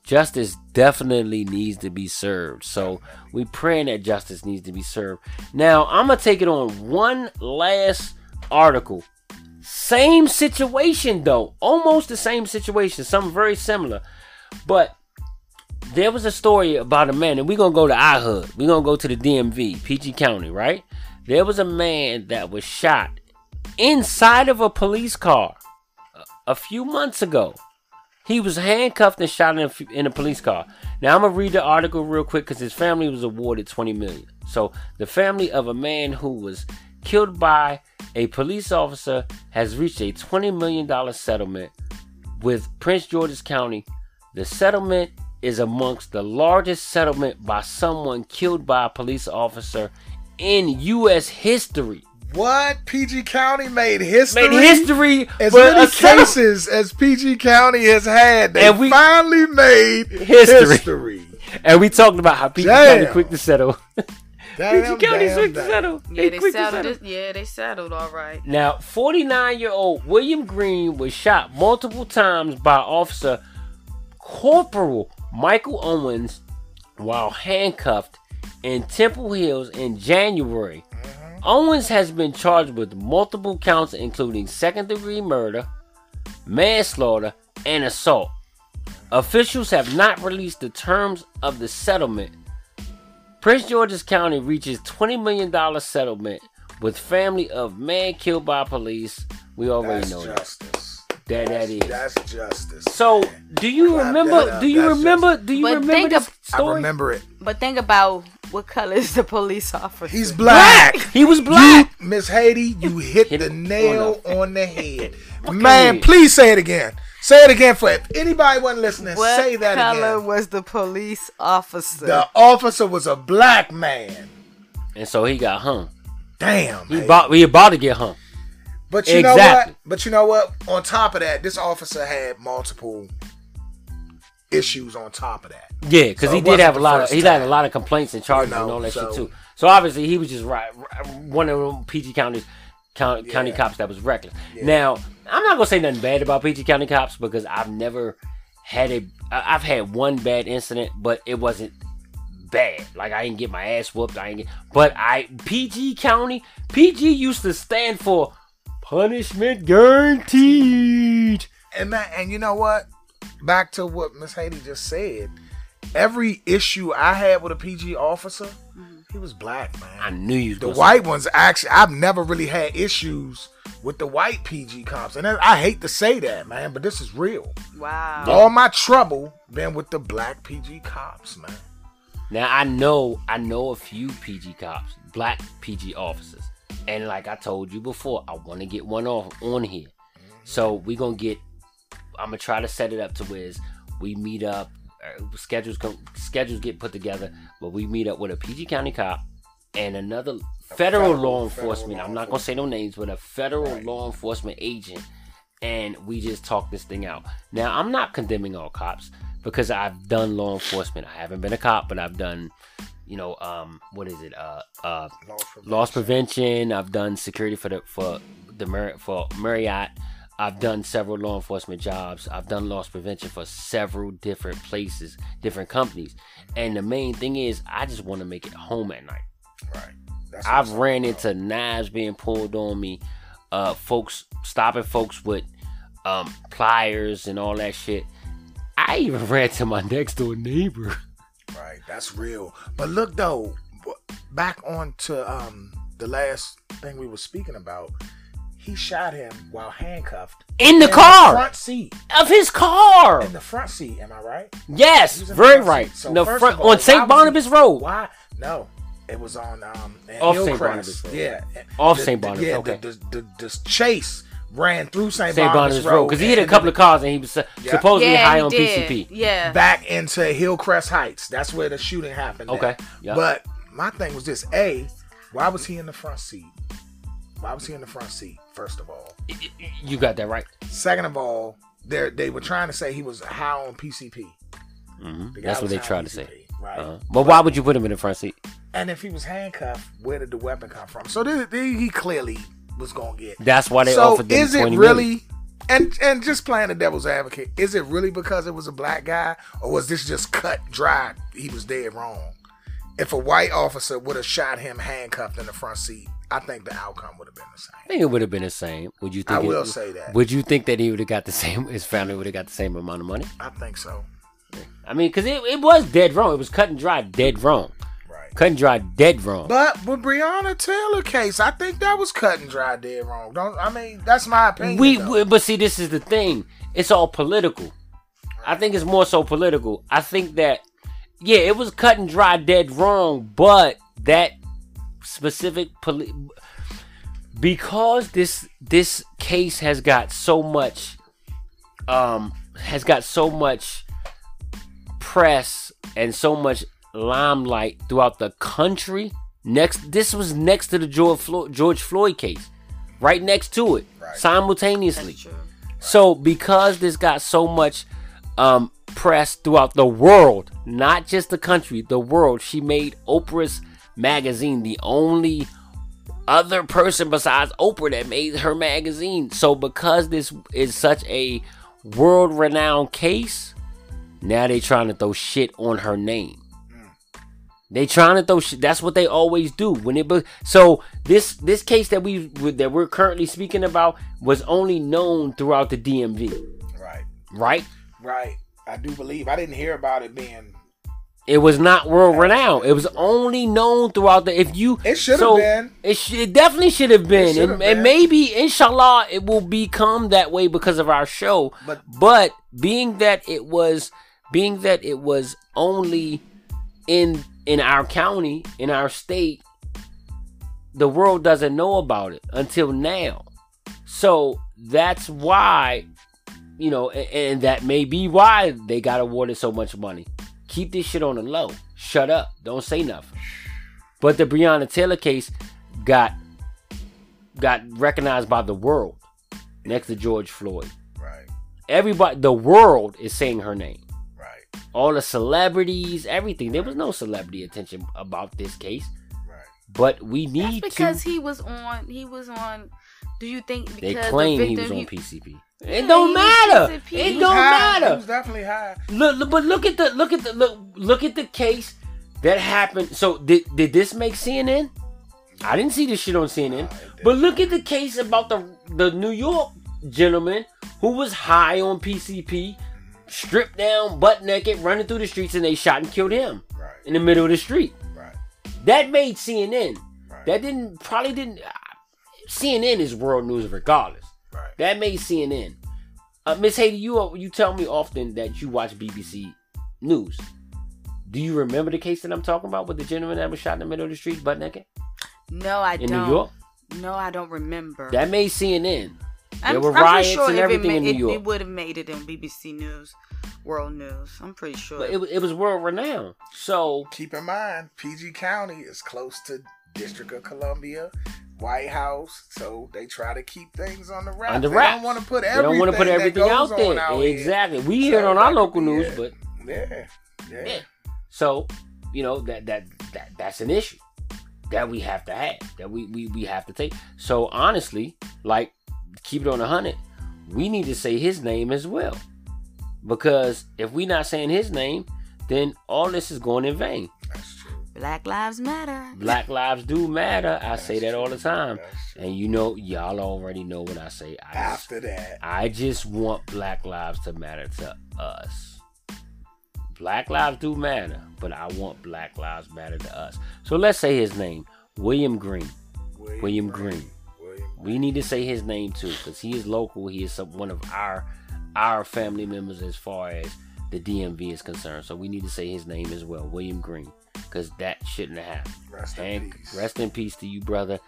Justice definitely needs to be served. So we praying that justice needs to be served. Now, I'm to take it on one last article. Same situation, though. Almost the same situation. Something very similar. But there was a story about a man, and we're gonna go to hood. We're gonna go to the DMV, PG County, right? There was a man that was shot inside of a police car a, few months ago. He was handcuffed and shot in a, in a police car. Now I'm gonna read the article real quick because his family was awarded 20 million. So the family of a man who was killed by a police officer has reached a 20 million dollar settlement with Prince George's County. The settlement is amongst the largest settlement by someone killed by a police officer in U.S. history. What PG County made history? Made history As for many a settlement. cases as PG County has had, they And we- finally made History. history. And we talked about how PG Damn. County quick to settle. Damn, PG County damn, quick to settle. Yeah, they quick to settled settle. Yeah, they settled all right. Now, 49 year old William Green was shot multiple times by Officer Corporal Michael Owens while handcuffed in Temple Hills in January. Mm-hmm. Owens has been charged with multiple counts, including second degree murder, manslaughter, and assault. Officials have not released the terms of the settlement. Prince George's County reaches $20 million settlement with family of man killed by police. We already That's know that. Justice. That that is. That's justice. So, do you Clap remember? up. Do you That's remember? Do you But remember think this of- I remember it. But think about what color is the police officer? He's black. He was black. Miss Haiti, you hit, Hit the nail on on the head. Man, please say it again. Say it again for if anybody wasn't listening. What say that color again. was the police officer? The officer was a black man. And so he got hung. Damn. He Haiti. about we about to get hung. But you know what? But you know what? On top of that, this officer had multiple issues on top of that. Yeah, because So he did have a lot of he had a lot of complaints and charges You know, and all that so- shit too. So obviously he was just right, one of them PG counties county, county Yeah. cops that was reckless. Now I'm not gonna say nothing bad about PG county cops because I've never had a I've had one bad incident, but it wasn't bad. Like I didn't get my ass whooped. I didn't get, but I PG county PG used to stand for punishment guaranteed. And that, and you know what? Back to what Miss Haiti just said. Every issue I had with a PG officer, mm-hmm. he was black, man. I knew you. The gonna say white ones actually, I've never really had issues with the white PG cops, and I I hate to say that, man, but this is real. wow. All my trouble been with the black PG cops, man. Now I know I know a few PG cops, black PG officers, and like I told you before, I want to get one off on here. So we gonna get. I'm gonna try to set it up to where we meet up. uh, Schedules come, schedules get put together, but we meet up with a PG County cop and another federal, federal- law enforcement. law I'm not gonna say no names, but a federal law enforcement agent, and we just talk this thing out. Now I'm not condemning all cops because I've done law enforcement. I haven't been a cop, but I've done, you know, um, what is it? Uh, uh, Loss prevention. loss prevention. I've done security for the for the Mar- for Marriott. I've done several law enforcement jobs. I've done loss prevention for several different places, different companies. And the main thing is, I just want to make it home at night. Right. That's I've ran saying, into knives being pulled on me, uh, folks stopping folks with um, pliers and all that shit. I even ran to my next door neighbor. Right. That's real. But look though, back on to um the last thing we were speaking about. He shot him while handcuffed In the in car front seat. of his car. In the front seat. Am I right? Yes, He was in the very right. So the front all, on St. Barnabas he- Road. Why? No, it was on um Off St. Barnabas Road. Yeah, Off St. the- Barnabas, Yeah, okay. the, the, the, the chase ran through St. St. Barnabas, Barnabas Road because he hit a couple of cars and he was Yeah. supposedly yeah, high on did. PCP. Yeah. back into Hillcrest Heights. That's where the shooting happened. Okay, yeah. But my thing was this: A, why was he in the front seat? Why was he in the front seat? First of all. You got that right. Second of all, they they were trying to say he was high on PCP. hmm The That's what they high tried on to say. Right. Uh-huh. But why would you put him in the front seat? And if he was handcuffed, where did the weapon come from? So this, this- he clearly was gonna get. That's why they so offered them is it really? million. And and just playing the devil's advocate, is it really because it was a black guy, or was this just cut dry? He was dead wrong. If a white officer would have shot him handcuffed in the front seat, I think the outcome would have been the same. I think it would have been the same. Would you think? I it- will say that. Would you think that he would have got the same? His family would have got the same amount of money. I think so. I mean, because it, it was dead wrong. It was cut and dry, dead wrong. Cut and dry, dead wrong. But with Breonna Taylor case, I think that was cut and dry dead wrong. Don't I mean that's my opinion. we, we- but see, this is the thing. It's all political. I think it's more so political. I think that yeah, it was cut and dry, dead wrong. But that specific poli- because this this case has got so much um has got so much press and so much limelight throughout the country. Next, this was next to the George Floyd, George Floyd case, right next to it, Right. simultaneously. True. So because this got so much um, press throughout the world, not just the country, the world, she made Oprah's magazine, the only other person besides Oprah that made her magazine. So because this is such a world renowned case, now they're trying to throw shit on her name. They trying to throw shit. That's what they always do when it. So this this case that we that we're currently speaking about was only known throughout the DMV, Right. right? Right. I do believe I didn't hear about it being. It was not world renowned. It was only known throughout the. If you, It should have so, been. It, sh- it definitely should have been, and, have and maybe, inshallah, it will become that way because of our show. But- but being that it was, being that it was only in in our county, in our state, the world doesn't know about it until now. So that's why, you know, and, and that may be why they got awarded so much money. Keep this shit on the low. Shut up. Don't say nothing. But the Breonna Taylor case got got recognized by the world next to George Floyd. Right. Everybody, the world is saying her name. Right. All the celebrities, everything. There was no celebrity attention about this case, Right. but we That's need because to. he was on. He was on. Do you think They claim the he was on PCP. Yeah, It don't he was matter. PCP. It He don't high. He matter. was definitely high. Look, look, but look at the look at the look look at the case that happened. So did did this make CNN? I didn't see this shit on CNN. Nah. But look at the case about the the New York gentleman who was high on PCP, stripped down, butt naked, running through the streets, and they shot and killed him Right. in the middle of the street. Right. That made CNN. Right. That didn't probably didn't. CNN is world news regardless. Right. That made CNN. Uh, Miss Haiti, you you tell me often that you watch BBC News. Do you remember the case that I'm talking about with the gentleman that was shot in the middle of the street, butt naked, No, I in don't. New York? No, I don't remember. That made CNN. I'm, there were I'm pretty riots sure and if everything it, in New York. it would have made it in BBC News, World News. I'm pretty sure. But it, was- it was world renowned. So Keep in mind, PG County is close to District of Columbia, White House, so they try to keep things on the wrap. on the they don't want to put they everything. don't want to put everything out there. out here. exactly. We So hear it on our local could be news, but yeah, yeah, Yeah. So, you know, that that that that's an issue that we have to have. That we we, we have to take. So honestly, like keep it on a hundred, we need to say his name as well. Because if we not saying his name, then all this is going in vain. that's true. Black Lives Matter. Black lives do matter. I say that all the time. And you know, y'all already know what I say. I just, After that, I just want black lives to matter to us. Black lives do matter, but I want black lives matter to us. So let's say his name, William Green. William Green. William We need to say his name too, because he is local. He is some, one of our our family members as far as the DMV is concerned. So we need to say his name as well, William Green, because that shouldn't have happened. Rest in peace. rest in peace to you, brother.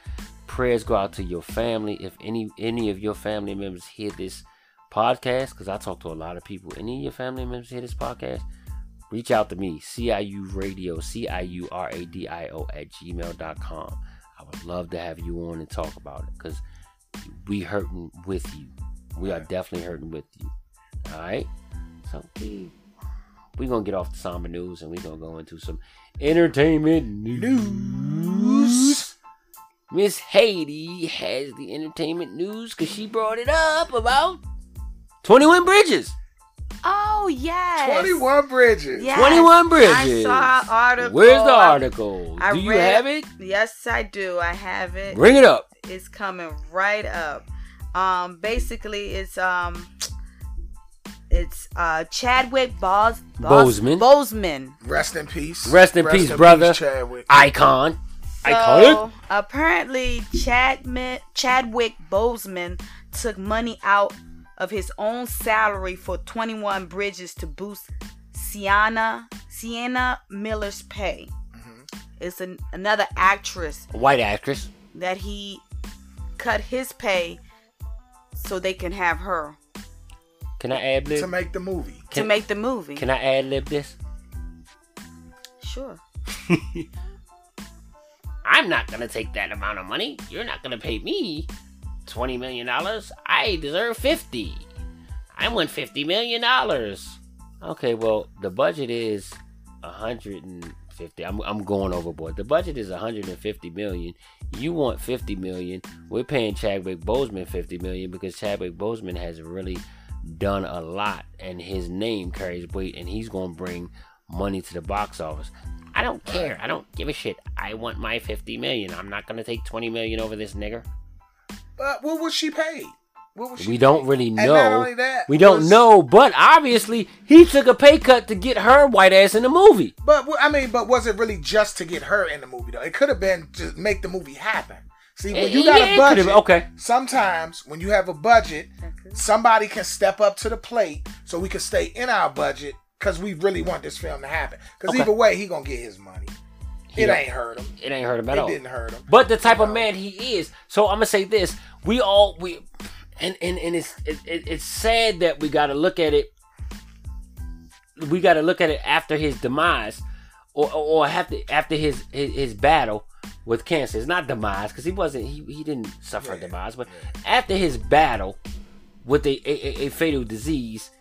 Prayers go out to your family. If any any of your family members hear this podcast, because I talk to a lot of people, any of your family members hear this podcast, reach out to me, CIU Radio, C I U R A D I O at gmail.com. Would love to have you on and talk about it because we hurting with you. We are definitely hurting with you. All right. So we we gonna get off the somber news and we're gonna go into some entertainment news. Miss Haiti has the entertainment news because she brought it up about 21 Bridges. Oh yes. 21 Bridges. Yes. 21 Bridges. I saw article. Where's the article? I Do you read- have it? Yes, I do. I have it. Bring it up. It's coming right up. Um, basically, it's um, it's uh Chadwick Bos- Bos- Boseman. Boseman. Rest in peace. Rest in peace, brother. Chadwick. Icon. So Iconic. apparently, Chadman, Chadwick Boseman took money out of his own salary for 21 Bridges to boost Sienna Sienna Miller's pay. Mm-hmm. It's an, another actress White actress. that he cut his pay so they can have her Can I ad to lib? make the movie. to make the movie. Can I ad lib this? sure. I'm not gonna take that amount of money. You're not gonna pay me twenty million dollars. I deserve fifty. I want fifty million dollars. Okay, well the budget is a hundred and 50. I'm I'm going overboard. The budget is 150 million. You want 50 million. We're paying Chadwick Boseman 50 million because Chadwick Boseman has really done a lot and his name carries weight and he's going to bring money to the box office. I don't care. I don't give a shit. I want my 50 million. I'm not going to take 20 million over this nigger. But what was she paid? What was she We don't really know. that, We don't was- know, but obviously he took a pay cut to get her white ass in the movie. But I mean, but was it really just to get her in the movie though? It could have been to make the movie happen. See, when Eh, you got yeah, a budget, okay. Sometimes when you have a budget, somebody can step up to the plate so we can stay in our budget because we really want this film to happen. Because Okay. either way, he gonna get his money. It ain't hurt him. It ain't hurt him at It all. didn't hurt him. But the type of man he is. So I'm gonna say this: we all we, and and and it's it, it, it's sad that we got to look at it. We got to look at it after his demise, or or after after his his, his battle with cancer. It's not demise because he wasn't he, he didn't suffer a Yeah, demise, but after his battle with a, a, a- a fatal disease,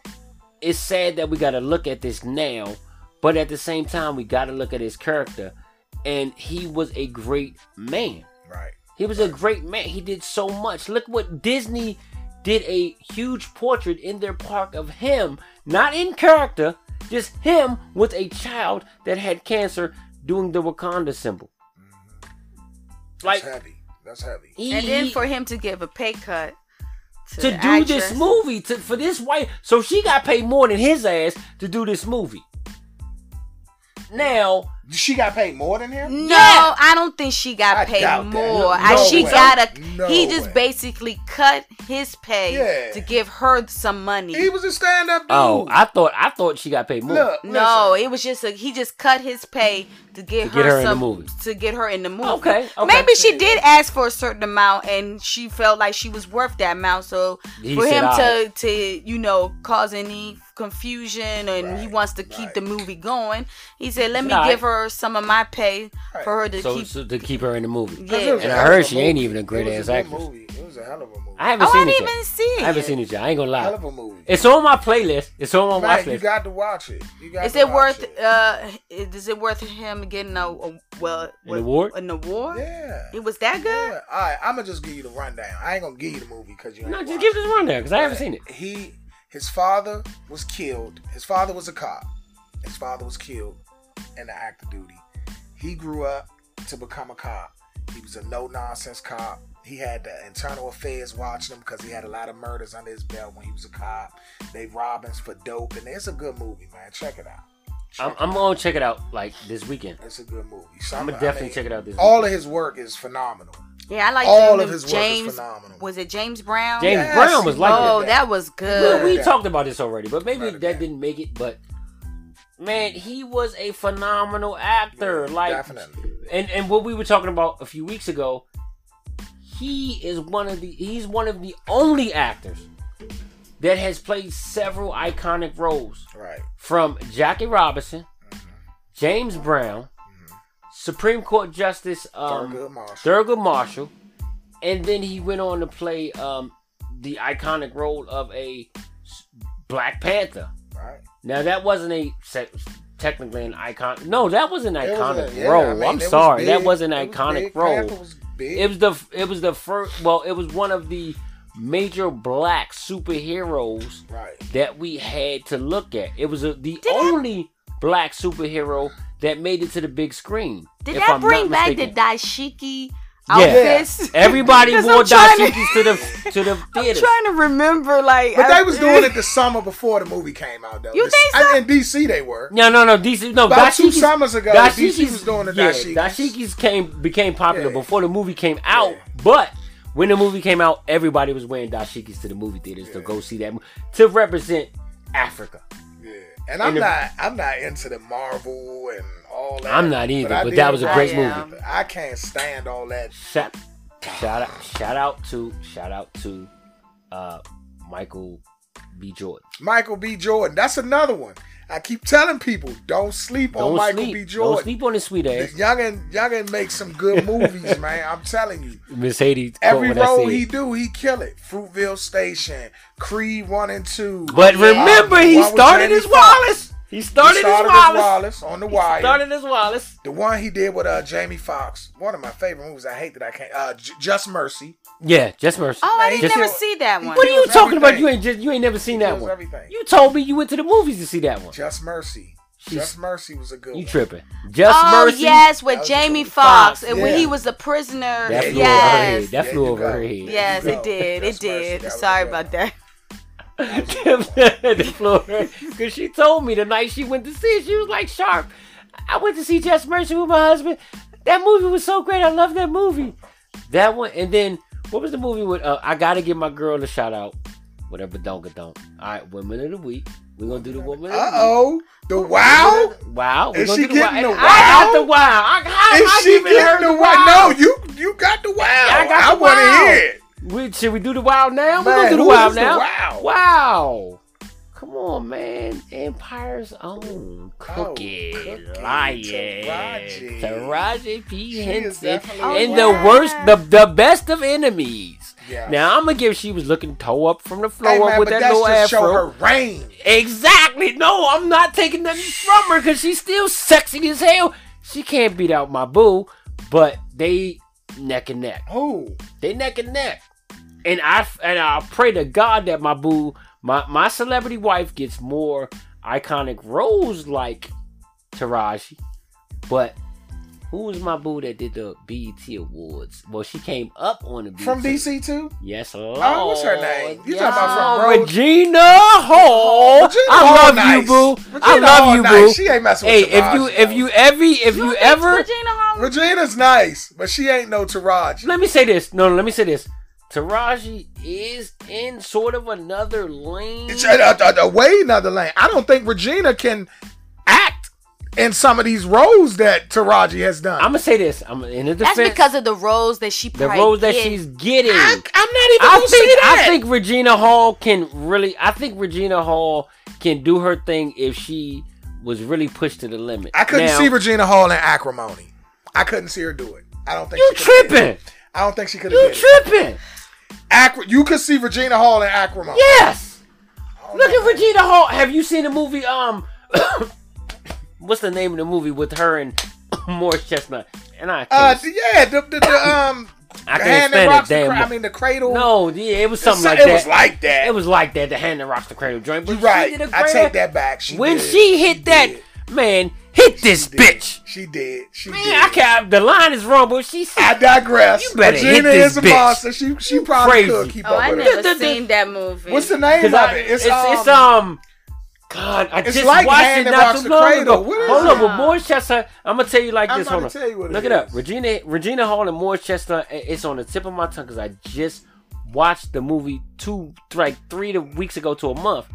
it's sad that we got to look at this now. But at the same time, we got to look at his character, and he was a great man. Right. He was a great man. He did so much. Look what Disney did a huge portrait in their park of him, not in character, just him with a child that had cancer doing the Wakanda symbol. Mm-hmm. Like That's heavy. That's heavy. he, And then for him to give a pay cut to, to the do this movie to, for this white, so she got paid more than his ass to do this movie. Now She got paid more than him. No, Yeah. I don't think she got I paid more. No I, she way. got a. No he just way. basically cut his pay Yeah. to give her some money. He was a stand-up dude. Oh, I thought I thought she got paid more. Look, no, it was just a, he just cut his pay to get To her get her in the movie. to get her in the movie. Okay, okay. Maybe she did ask for a certain amount and she felt like she was worth that amount. So He for said, him "Alright." to to you know cause any confusion and he wants to keep right. the movie going, he said, "Let me Alright. give her some of my pay Right. for her to So, keep." so to keep her in the movie." Yeah. And I heard of a she ain't even a great ass actress. Movie. It was a hell of a movie. I haven't Oh, I seen didn't it yet. even see I haven't it. seen it yet. I ain't gonna lie. hell lie. of a movie. It's on my playlist. It's on my Man, watch you got to watch it. You got Is to it watch worth? it. Uh, is it worth him getting a, a well An award? An award? Yeah. It was that good. Yeah. All right, I'm gonna just give you the rundown. I ain't gonna give you the movie because you. No, just give it. this rundown because I haven't seen it. He, his father was killed. His father was a cop. His father was killed in the act of duty. He grew up to become a cop. He was a no nonsense cop. He had the internal affairs watching him because he had a lot of murders under his belt when he was a cop. They robbed him for dope, and it's a good movie, man. Check it out. Check I'm, it I'm out. gonna check it out like this weekend. It's a good movie. I'm gonna I definitely mean, check it out this. All of his work is phenomenal. Yeah, I like All of his work is James. phenomenal. Was it James Brown? James Yes, Brown was like oh, that. that was Well, good. we Yeah. talked about this already, but maybe Right, that okay. didn't make it. But man, he was a phenomenal actor. Yeah, like, definitely. and and what we were talking about a few weeks ago, he is one of the he's one of the only actors that has played several iconic roles Right. from Jackie Robinson, James Brown, Supreme Court Justice um, Thurgood Marshall. Thurgood Marshall, and then he went on to play um, the iconic role of a Black Panther. Right. Now that wasn't a technically an icon. No, that was an It was iconic a- yeah, role. I mean, I'm it was sorry, that was an It iconic role. Panther was big. It was the it was the first. Well, it was one of the major black superheroes right. that we had to look at. It was a, the Did that- only black superhero that made it to the big screen. Did that I'm bring not back mistaken. the dashiki Yeah. outfits? Everybody wore I'm to- dashikis to the to the I'm theaters. trying to remember, like, But I- they was doing it the summer before the movie came out, though. You The- think so? mean, in DC, they were. No, no, no. DC, no. About two dashikis- summers ago, DC was doing the yeah, dashikis. Dashikis came became popular Yeah. before the movie came out, Yeah. but when the movie came out, everybody was wearing dashikis to the movie theaters to go see that to represent Africa. Yeah. And I'm And the- not. I'm not into the Marvel and all that. I'm not either, I but that was a great movie. I can't stand all that. Shout, shout out, shout out to, shout out to, uh, Michael B. Jordan. Michael B. Jordan. That's another one. I keep telling people, don't sleep on Don't Michael sleep, B. Jordan. Don't sleep on his sweet ass. Youngin, Youngin make some good movies, man. I'm telling you. Miss Haiti. Every role he do, he kill it. Fruitvale Station, Creed one and two. But remember, Um, he started as Wallace. He started, He started as Wallace. Wallace on the wire. Started as Wallace. The one he did with uh, Jamie Foxx, one of my favorite movies. I hate that I can't. Uh, J- Just Mercy. Yeah, just mercy. Oh, I didn't just- never see that one. what are you kills talking about? You ain't just you ain't never seen that one. everything. You told me you went to the movies to see that one. Just Mercy. She's- Just Mercy was a good You one. tripping? Just oh mercy. yes, with Jamie Jamie Foxx, Foxx, and when he was a prisoner. That Yeah, flew over her head. yes, That flew over go. her head. yes, it did. It Just Mercy. did. That Sorry about that. the floor because she told me the night she went to see it, she was like sharp. I went to see Just Mercy with my husband. That movie was so great. I love that movie. That one, and then what was the movie with? Uh, I gotta give my girl a shout out. Whatever, don't get don't. All right, women of the week. We're gonna do the woman. Of Uh oh. The wow. Wow. Is she do the getting wow. the I got wow? the wow. I, am Is I she getting the wow? No, you you got the wow. I got I want to hear it. We, should we do the wow now? We're Man, gonna do the who wow is the now. wow? Wow. Come on, man. Empire's own Cookie, Oh, Cookie, Lyon. Taraji. Taraji P. Henson. Oh, and yeah. the worst, the, oh, the best of enemies. Yeah. Now, I'm going to give she was looking toe up from the floor Hey, man, with but that that's little just show her range. Exactly. No, I'm not taking nothing from her because she's still sexy as hell. She can't beat out my boo, but they neck and neck. Who? They neck and neck. And I and I pray to God that my boo, my my celebrity wife gets more iconic roles like Taraji. But who was my boo that did the BET Awards? Well, she came up on the BET. From DC too? Yes, Lord. Oh, what's her name? You Yes, talking about from Lord. Rose- Regina Hall. Regina I Hall love nice. you, boo. Regina I love Hall you, nice. boo. She ain't messing Hey, with if you Taraji, if you every if you think ever Regina Hall? Regina's nice, but she ain't no Taraji. let me say this. No, no, let me say this. Taraji is in sort of another lane. It's a, a, a way another lane. I don't think Regina can act in some of these roles that Taraji has done. I'm gonna say this. I'm in the defense. That's because of the roles that she the roles that get. she's getting. I, am not even I gonna say think that. I think Regina Hall can really. I think Regina Hall can do her thing if she was really pushed to the limit. I couldn't Now, see Regina Hall in acrimony. I couldn't see her do it. I don't think You she could've tripping? I don't think she could have You did it. You could see Regina Hall in acrimony. Yes. Look know. at Regina Hall. Have you seen the movie? Um, what's the name of the movie with her and Morris Chestnut? And I Uh, yeah, the, the, the um, I can't hand stand it. the Damn. cra- I mean, the cradle. no, yeah, it was something so- like it that. was like that. It was like that. The hand that rocks the cradle joint. But You're right. She I take that back. She when did. she hit that did. man, hit this She did. bitch. She did. She Man, did. I can't. The line is wrong, but she said. I digress. You better hit Regina this is a bitch. monster. She she probably crazy. could keep Oh, up I with never her. The- the- seen that movie. What's the name of I- it? It's, it's, um, it's um. God, I It's just like watched Hand it That not Rocks too the long Cradle. ago. Hold it? on, with Morris Chestnut, I'm gonna tell you like this. about Hold to on, tell you what it look it up. Regina Regina Hall and Morris Chestnut. It's on the tip of my tongue because I just watched the movie two, like three to weeks ago to a month.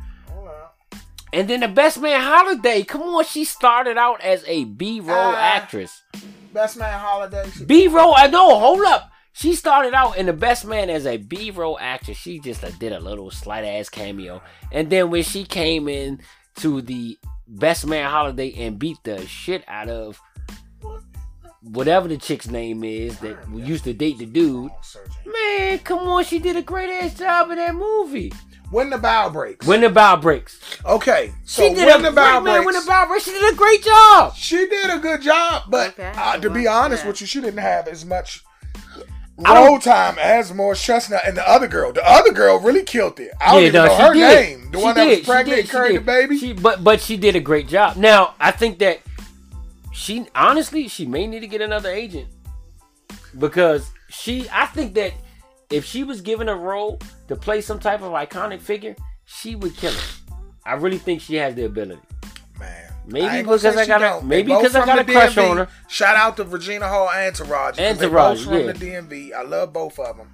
And then the Best Man Holiday. Come on, she started out as a B roll Ah. actress. Best Man Holiday. B roll. I know. Hold up. She started out in the Best Man as a B roll actress. She just uh, did a little slight ass cameo, and then when she came in to the Best Man Holiday and beat the shit out of whatever the chick's name is that used to date the dude. Man, come on, she did a great ass job in that movie. When the bough breaks. When the bough breaks, okay, so she did when a the great bough man. breaks. When the bough breaks, she did a great job. She did a good job, but Okay. uh, to be honest yeah. with you, she didn't have as much I don't- role time as Morris Chestnut and the other girl. The other girl really killed it. I don't even no, know her did. name. The She one that did, was she did, and she carried the baby. She, but but she did a great job. Now I think that she honestly she may need to get another agent because she. I think that if she was given a role to play some type of iconic figure, she would kill it. I really think she has the ability. Man, Maybe I because I got don't. maybe because I got a crush DMV. on her. Shout out to Regina Hall and Taraji. And Taraji, both from yeah. the DMV. I love both of them,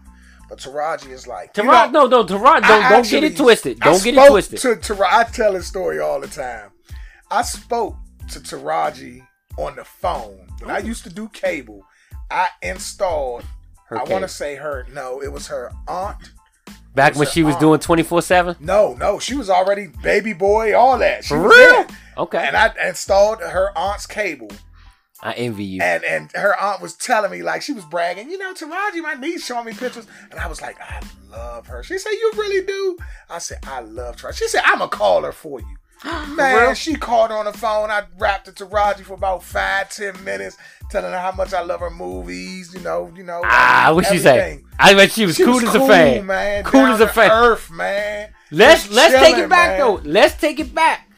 but Taraji is like Taraji, no, no, Taraji, don't, I don't get it twisted. Don't get it twisted. To Tara- I tell this story all the time. I spoke to Taraji on the phone when I used to do cable. I installed. Her I want to say her. No, it was her aunt. Back when she was doing twenty four seven. No, no, she was already baby boy, all that. She For real? there. Okay, And I installed her aunt's cable. I envy you. And and her aunt was telling me like she was bragging, you know, Taraji, my niece showing me pictures, and I was like, I love her. She said, You really do? I said, I love Taraji. She said, I'ma call her for you. Man, she called on the phone. I rapped it to Raji for about five, ten minutes, telling her how much I love her movies. You know, you know. Ah, what she say? I bet she was She cool was as a fan. man. Cool Down as a to fan. Earth, man. Let's Just let's take it back man. though. Let's take it back.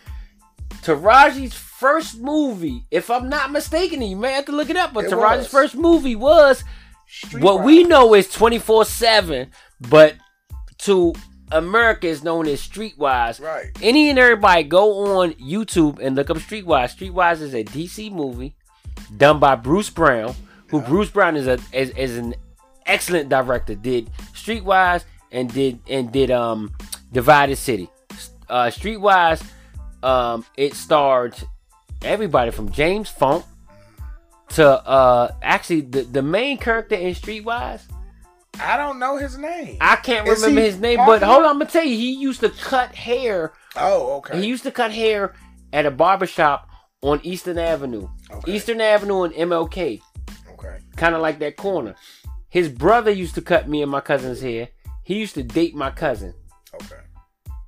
Taraji's first movie, if I'm not mistaken, you may have to look it up, but It Taraji's was. first movie was Street what Ride. we know is 24 7, but to America is known as Streetwise. Right. Any and everybody go on YouTube and look up Streetwise. Streetwise is a DC movie done by Bruce Brown, who Bruce Brown is a is, is an excellent director. Did Streetwise and did and did um Divided City. Uh Streetwise, um it starred everybody from James Funk to uh actually the, the main character in Streetwise. I don't know his name. I can't Is remember he his name, but popular? hold on, I'm gonna tell you, he used to cut hair oh, okay. he used to cut hair at a barbershop on Eastern Avenue. Okay. Eastern Avenue and MLK. okay. Kind of like that corner. His brother used to cut me and my cousin's hair. He used to date my cousin. Okay.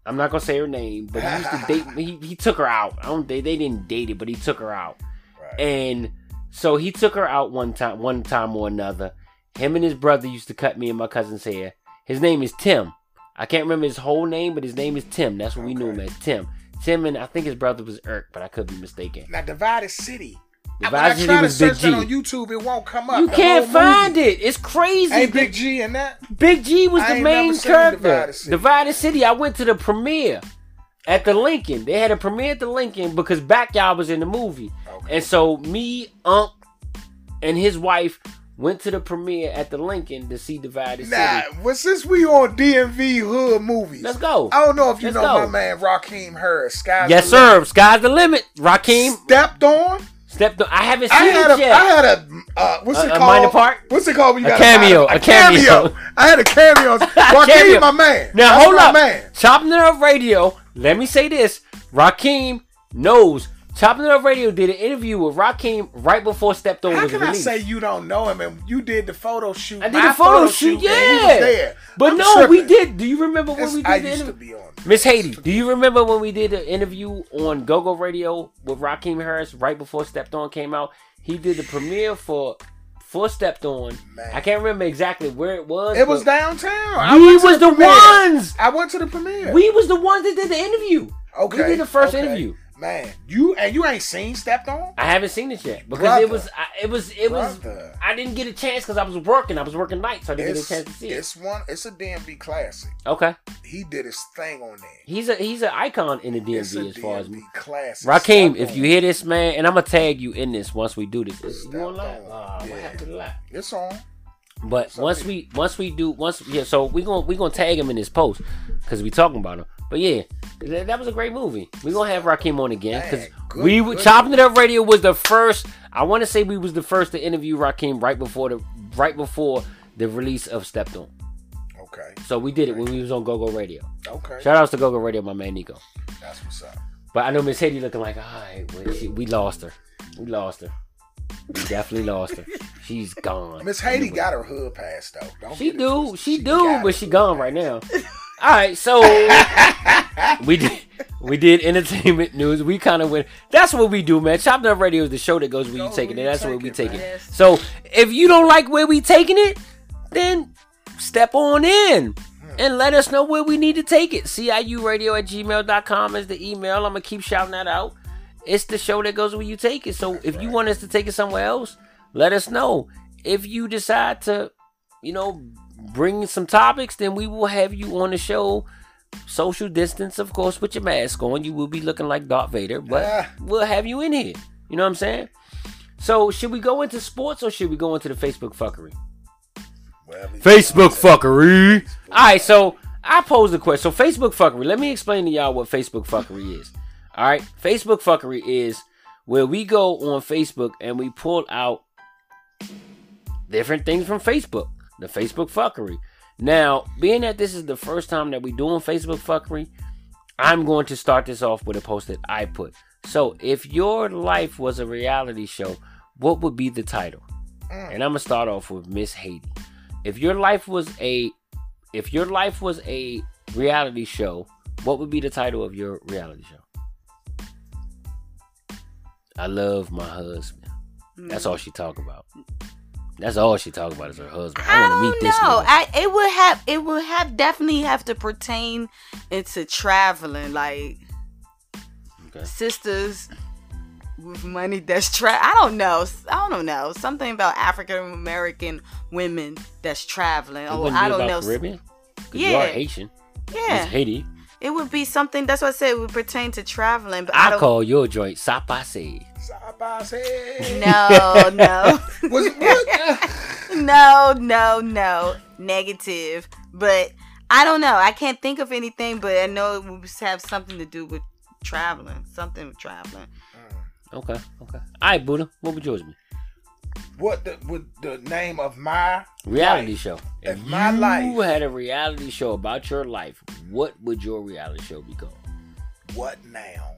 I'm not gonna say her name, but he used to date he, he took her out. I don't they, they didn't date it, but he took her out. Right. And so he took her out one time one time or another. Him and his brother used to cut me and my cousin's hair. His name is Tim. I can't remember his whole name, but his name is Tim. That's what we knew him as Tim. Tim and I think his brother was Irk, but I could be mistaken. now, Divided City. Divided City try to was Big search that on YouTube, it won't come up. You The can't find movie. it. It's crazy. Ain't Big, Big G in that? Big G was I the main character. Divided City. Divided City. I went to the premiere at the Lincoln. They had a premiere at the Lincoln because Backyard was in the movie. Okay. And so me, Unc, and his wife went to the premiere at the Lincoln to see Divided Nah, City. well, since we on DMV hood movies, Let's go. I don't know if you Let's know go. my man Raheem Harris. Sky's yes, the limit. sir. Sky's the limit. Raheem Stepped on. stepped. On. I haven't I seen had it a, yet. I had a, uh, what's A- it a called? minor part? What's it called? when you A got cameo, minor- a cameo. I had a cameo. Raheem, Cameo. my man. Now That's hold up. man. Chopping It Up Radio. Let me say this. Raheem knows. Chopping It Up Radio did an interview with Raheem right before Stepped On How was can I say you don't know him and you did the photo shoot? I did the photo shoot, yeah. But I'm no, we did. Do you remember when we did I the used to interview? be on. Miss Haiti, do you remember when we did an interview on GoGo Radio with Raheem Harris right before Stepped On came out? He did the premiere for for Stepped On. Man. I can't remember exactly where it was. It was downtown. We was the premiere. ones. I went to the premiere. We was the ones that did the interview. okay. We did the first okay. interview. Man, you and you ain't seen Stepped On? I haven't seen it yet because Brother. it was I, it was it was Brother. I didn't get a chance because I was working. I was working nights, so I didn't It's, get a chance to see it. it's one. It's a DMV classic. Okay, He did his thing on there. he's a he's an icon in the It's a DMV as far as me. classic. Raheem, if you hear this, man, and I'm gonna tag you in this once we do this. Is Stepped you on live? On. What Yeah. happened to the live? it's on. But So once we once we do once yeah, so we gonna we gonna tag him in this post because we talking about him. But yeah, that, that was a great movie. We gonna have Raheem on again because we good. chopping it up. Radio was the first. I want to say we was the first to interview Raheem right before the right before the release of Stepped On. Okay. So we did it when we was on GoGo Radio. Okay. Shout outs to GoGo Radio, my man Nico. That's what's up. But I know Miss Haiti looking like, all right, well, she, we lost her. We lost her. We definitely lost her. She's gone. Miss Haiti Anyway. got her hood pass though. Don't She do, twisted. she, do, but she gone right now. All right, so we did we did entertainment news. We kind of went. That's what we do, man. Chopped Up Radio is the show that goes where you Go taking it. That's where we it, take it. man. So if you don't like where we taking it, then step on in and let us know where we need to take it. CIU radio at gmail.com is the email. I'm gonna keep shouting that out. It's the show that goes where you take it. So if you want us to take it somewhere else, let us know. If you decide to, you know, bring some topics, then we will have you on the show. Social distance, of course, with your mask on. You will be looking like Darth Vader, but Ah. we'll have you in here. You know what I'm saying? So should we go into sports or should we go into the Facebook fuckery? Wherever you Facebook fuckery. All right, so I posed a question. So Facebook fuckery. Let me explain to y'all what Facebook fuckery is. All right, Facebook fuckery is where we go on Facebook and we pull out different things from Facebook. The Facebook fuckery. Now, being that this is the first time that we're doing Facebook fuckery, I'm going to start this off with a post that I put. So, if your life was a reality show, what would be the title? Mm. And I'm gonna start off with Miss Haiti. If your life was a, if your life was a reality show, what would be the title of your reality show? I love my husband. Mm. That's all she talk about. That's all she talk about is her husband. I, I, want to meet this know. I it would have it would have definitely have to pertain into traveling, like Okay. sisters with money that's tra. I don't know. I don't know something about African American women that's traveling. Oh, I don't about know. Caribbean. 'Cause You are Yeah. Haitian. Yeah, It's Haiti. It would be something. That's what I said. It would pertain to traveling, but I, I don't. call your joint sapase. Side by side. No, no. Was it what? no, no, no. Negative. But I don't know. I can't think of anything, but I know it would have something to do with traveling. Something with traveling. Okay, okay. All right, Buddha. What would yours be? What the would the name of my Reality life? show. If If my you life- had a reality show about your life, what would your reality show be called? What now?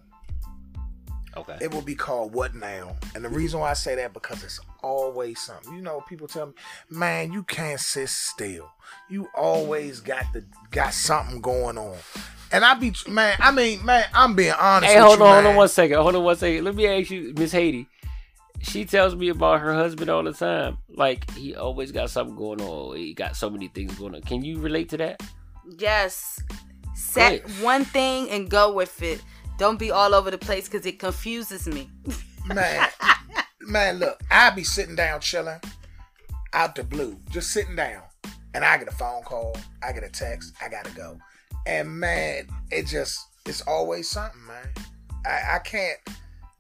Okay. It will be called What Now? And the reason why I say that because it's always something. You know, people tell me, man, you can't sit still. You always got the got something going on. And I be man, I mean, man, I'm being honest. Hey, with hold you, on, hold on one second. Hold on one second. Let me ask you, Miss Haiti. She tells me about her husband all the time. Like he always got something going on. He got so many things going on. Can you relate to that? Yes. Set Great. one thing and go with it. Don't be all over the place because it confuses me. Man, man, look, I be sitting down chilling out the blue, just sitting down. And I get a phone call, I get a text, I gotta go. And man, it just it's always something, man. I, I can't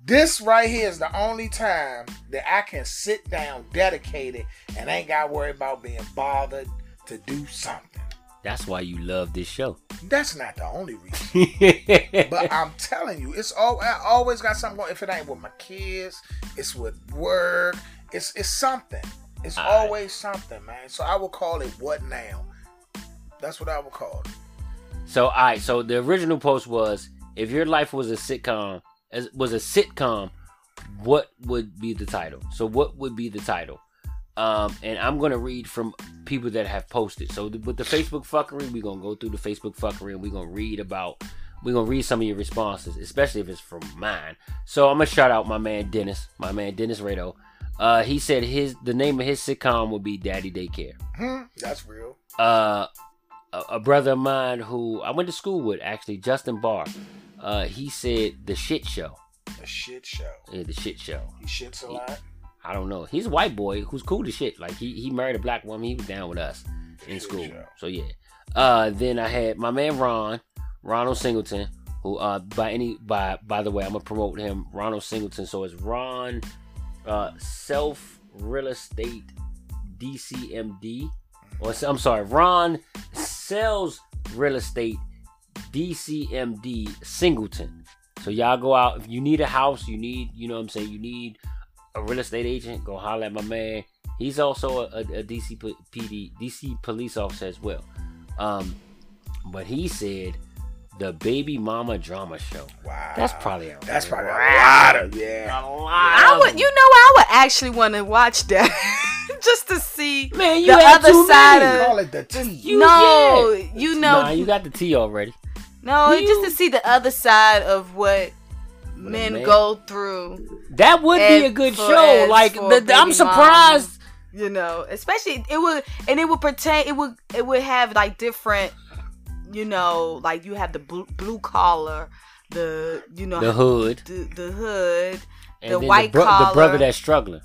this right here is the only time that I can sit down dedicated and ain't gotta worry about being bothered to do something. That's why you love this show. That's not the only reason. But I'm telling you, it's all I always got something going. If it ain't with my kids, it's with work. It's it's something. It's Alright. always something, man. So I will call it what now. That's what I would call it. So, all right. So the original post was, if your life was a sitcom, as was a sitcom, what would be the title? So, what would be the title? Um, and I'm gonna read from people that have posted. So, th- with the Facebook fuckery, we're gonna go through the Facebook fuckery and we're gonna read about. We're gonna read some of your responses, especially if it's from mine. So I'm gonna shout out my man Dennis, my man Dennis Rado. Uh, he said his the name of his sitcom would be Daddy Daycare Hmm, that's real. uh, a, a brother of mine who I went to school with, actually, Justin Barr. Uh, he said the shit show. A shit show. Yeah, the shit show. He shits a lot. I don't know. He's a white boy who's cool to shit. Like he, he married a black woman. He was down with us in school. show. So yeah. Uh, then I had my man Ron, Ronald Singleton, who uh by any by by the way I'm gonna promote him, Ronald Singleton. So it's Ron, uh, self real estate DCMD, or I'm sorry, Ron sells real estate DCMD Singleton. So y'all go out if you need a house, you need you know what I'm saying you need a real estate agent, go holler at my man. He's also a, a, a DC PD, DC police officer as well. Um, but he said the baby mama drama show. Wow. That's probably a That's probably a lot lot of yeah. I would, you know, I would actually want to watch that just to see Man, you the had other too side many. of. Call it the T. You- no, yeah. you know, nah, you got the T already. no, you- just to see the other side of what a men man- go through. That would be a good for- show. Like the, the- I'm baby surprised. You know, especially it would, and it would pertain. It would, it would have like different. You know, like you have the blue, blue collar, the you know The hood the, the hood, and the white the, bro- the brother that's struggling.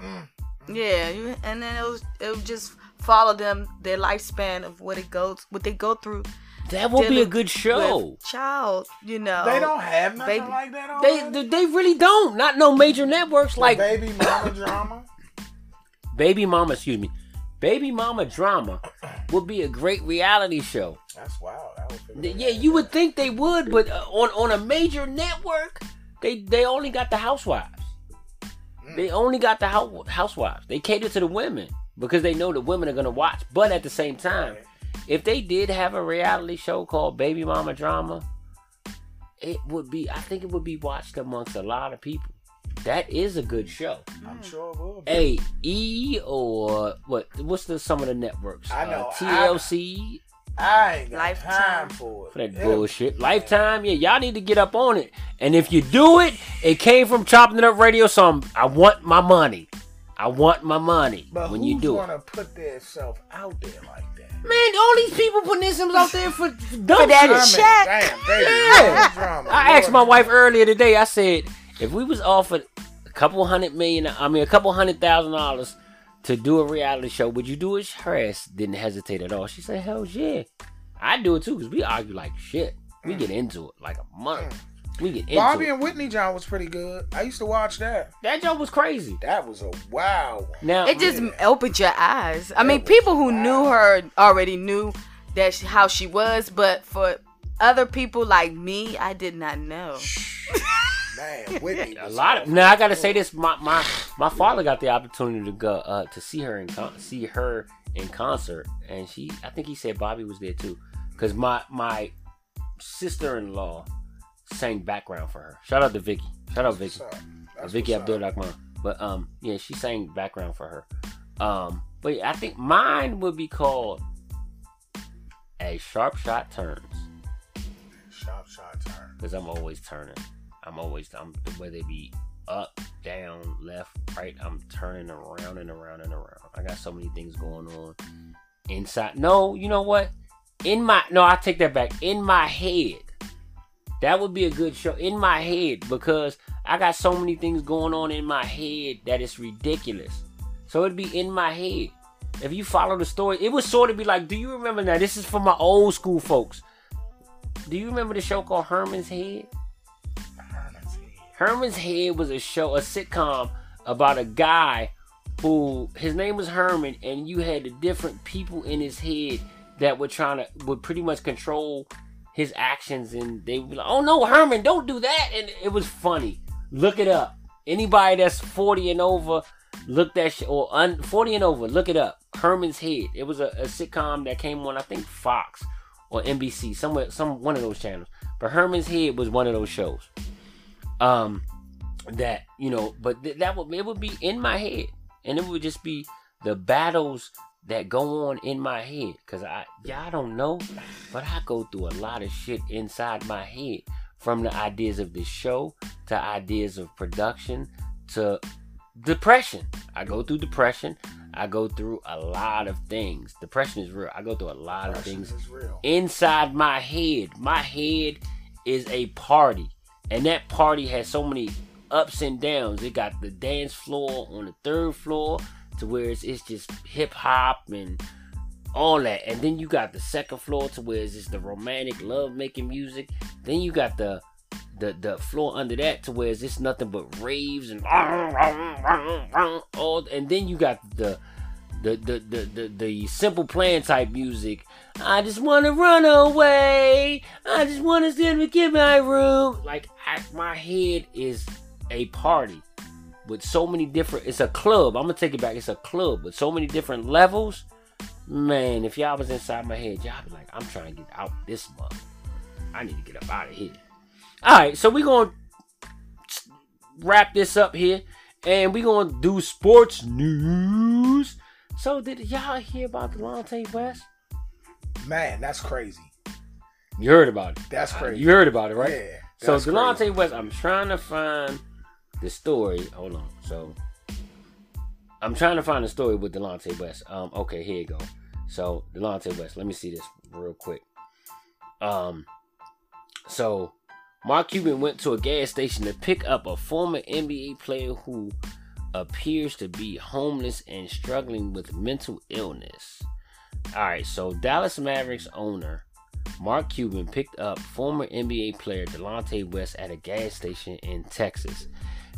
Mm. Yeah, you, and then it was it would just follow them their lifespan of what it goes what they go through. That would be a good show. Child, you know. They don't have nothing Baby- like that on They, there? they they really don't. Not no major networks like baby mama drama. Baby Mama. Excuse me, Baby Mama drama would be a great reality show. That's wild. I would figure Th- that Yeah, you would think they would, but uh, on on a major network, they they only got the housewives. They only got the housewives. They cater to the women because they know the women are gonna watch. But at the same time, if they did have a reality show called Baby Mama Drama, it would be. I think it would be watched amongst a lot of people. That is a good show. I'm sure it will. be. A E or what? What's the some of the networks? I know, Uh, TLC. I ain't got Lifetime. time for it. For that Yeah. bullshit. Lifetime, yeah, y'all need to get up on it. And if you do it, it came from chopping it up radio, so I'm, I want my money. I want my money But when who's you do it. gonna put themselves out there like that? Man, all these people putting themselves out there for dumb For that shit. shit. Damn, baby. Yeah. drama. I asked my wife earlier today. I said, if we was offered a couple hundred million, I mean a couple hundred thousand dollars to do a reality show, would you do it? Her ass didn't hesitate at all. She said, "Hell yeah, I do it too." Because we argue like shit. We mm. get into it like a month. Mm. We get into Bobby it. and Whitney John was pretty good. I used to watch that. That joke was crazy. That was a wow one. Now It just opened your eyes. I mean, people who wild. knew her already knew that she, how she was, but for other people like me, I did not know. Man, Whitney. a lot of now I gotta say this. My my my father got the opportunity to go uh to see her in con- see her in concert, and she I think he said Bobby was there too, because my my sister in law sang background for her. Shout out to Vicky. Shout out Vicky. What's? That's Vicky Abdul up. Rahman. But um yeah, she sang background for her. Um but yeah, I think mine would be called a sharp shot turns Sharp shot turn. Because I'm always turning. I'm always I'm whether it be up, down, left, right. I'm turning around and around and around. I got so many things going on inside. No, you know what? In my no, I take that back. In my head, that would be a good show. In my head because I got so many things going on in my head that it's ridiculous. So it'd be in my head. If you follow the story, it would sort of be like, do you remember now? This is for my old school folks. Do you remember the show called Herman's Head? Herman's Head. Herman's Head was a show, a sitcom about a guy who his name was Herman, and you had the different people in his head that were trying to would pretty much control his actions, and they would be like, "Oh no, Herman, don't do that!" And it was funny. Look it up. Anybody that's forty and over, look that shit or un, forty and over, look it up. Herman's Head. It was a, a sitcom that came on, I think Fox or NBC, somewhere, some one of those channels. But Herman's Head was one of those shows. Um, that you know, but th- that would it would be in my head, and it would just be the battles that go on in my head. Cause I y'all don't know, but I go through a lot of shit inside my head, from the ideas of this show to ideas of production to depression. I go through depression. I go through a lot of things. Depression is real. I go through a lot of Depression things is real. inside my head. My head is a party, and that party has so many ups and downs. It got the dance floor on the third floor to where it's, it's just hip hop and all that, and then you got the second floor to where it's just the romantic love making music. Then you got the the the floor under that to where it's just nothing but raves and all, and then you got the the the the the, the simple plan type music. I just want to run away. I just want to sit and get my room. Like I, my head is a party with so many different. It's a club. I'm gonna take it back. It's a club with so many different levels. Man, if y'all was inside my head, y'all be like, I'm trying to get out this month. I need to get up out of here. All right, so we're gonna wrap this up here, and we're gonna do sports news. So did y'all hear about Delonte West? Man, that's crazy. You heard about it. That's Uh, crazy. You heard about it, right? Yeah. so Delonte crazy. West, I'm trying to find the story. Hold on. So I'm trying to find the story with Delonte West. Um, okay, here you go. So Delonte West, let me see this real quick. Um, so Mark Cuban went to a gas station to pick up a former NBA player who appears to be homeless and struggling with mental illness. All right, so Dallas Mavericks owner Mark Cuban picked up former NBA player Delonte West at a gas station in Texas.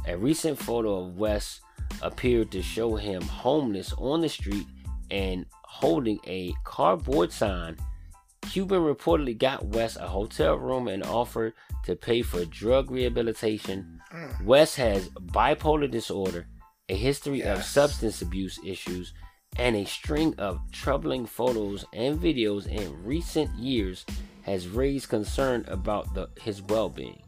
A recent photo of West appeared to show him homeless on the street and holding a cardboard sign. Cuban reportedly got West a hotel room and offered to pay for drug rehabilitation. Mm. West has bipolar disorder, a history of substance abuse issues, and a string of troubling photos and videos in recent years has raised concern about the, his well-being.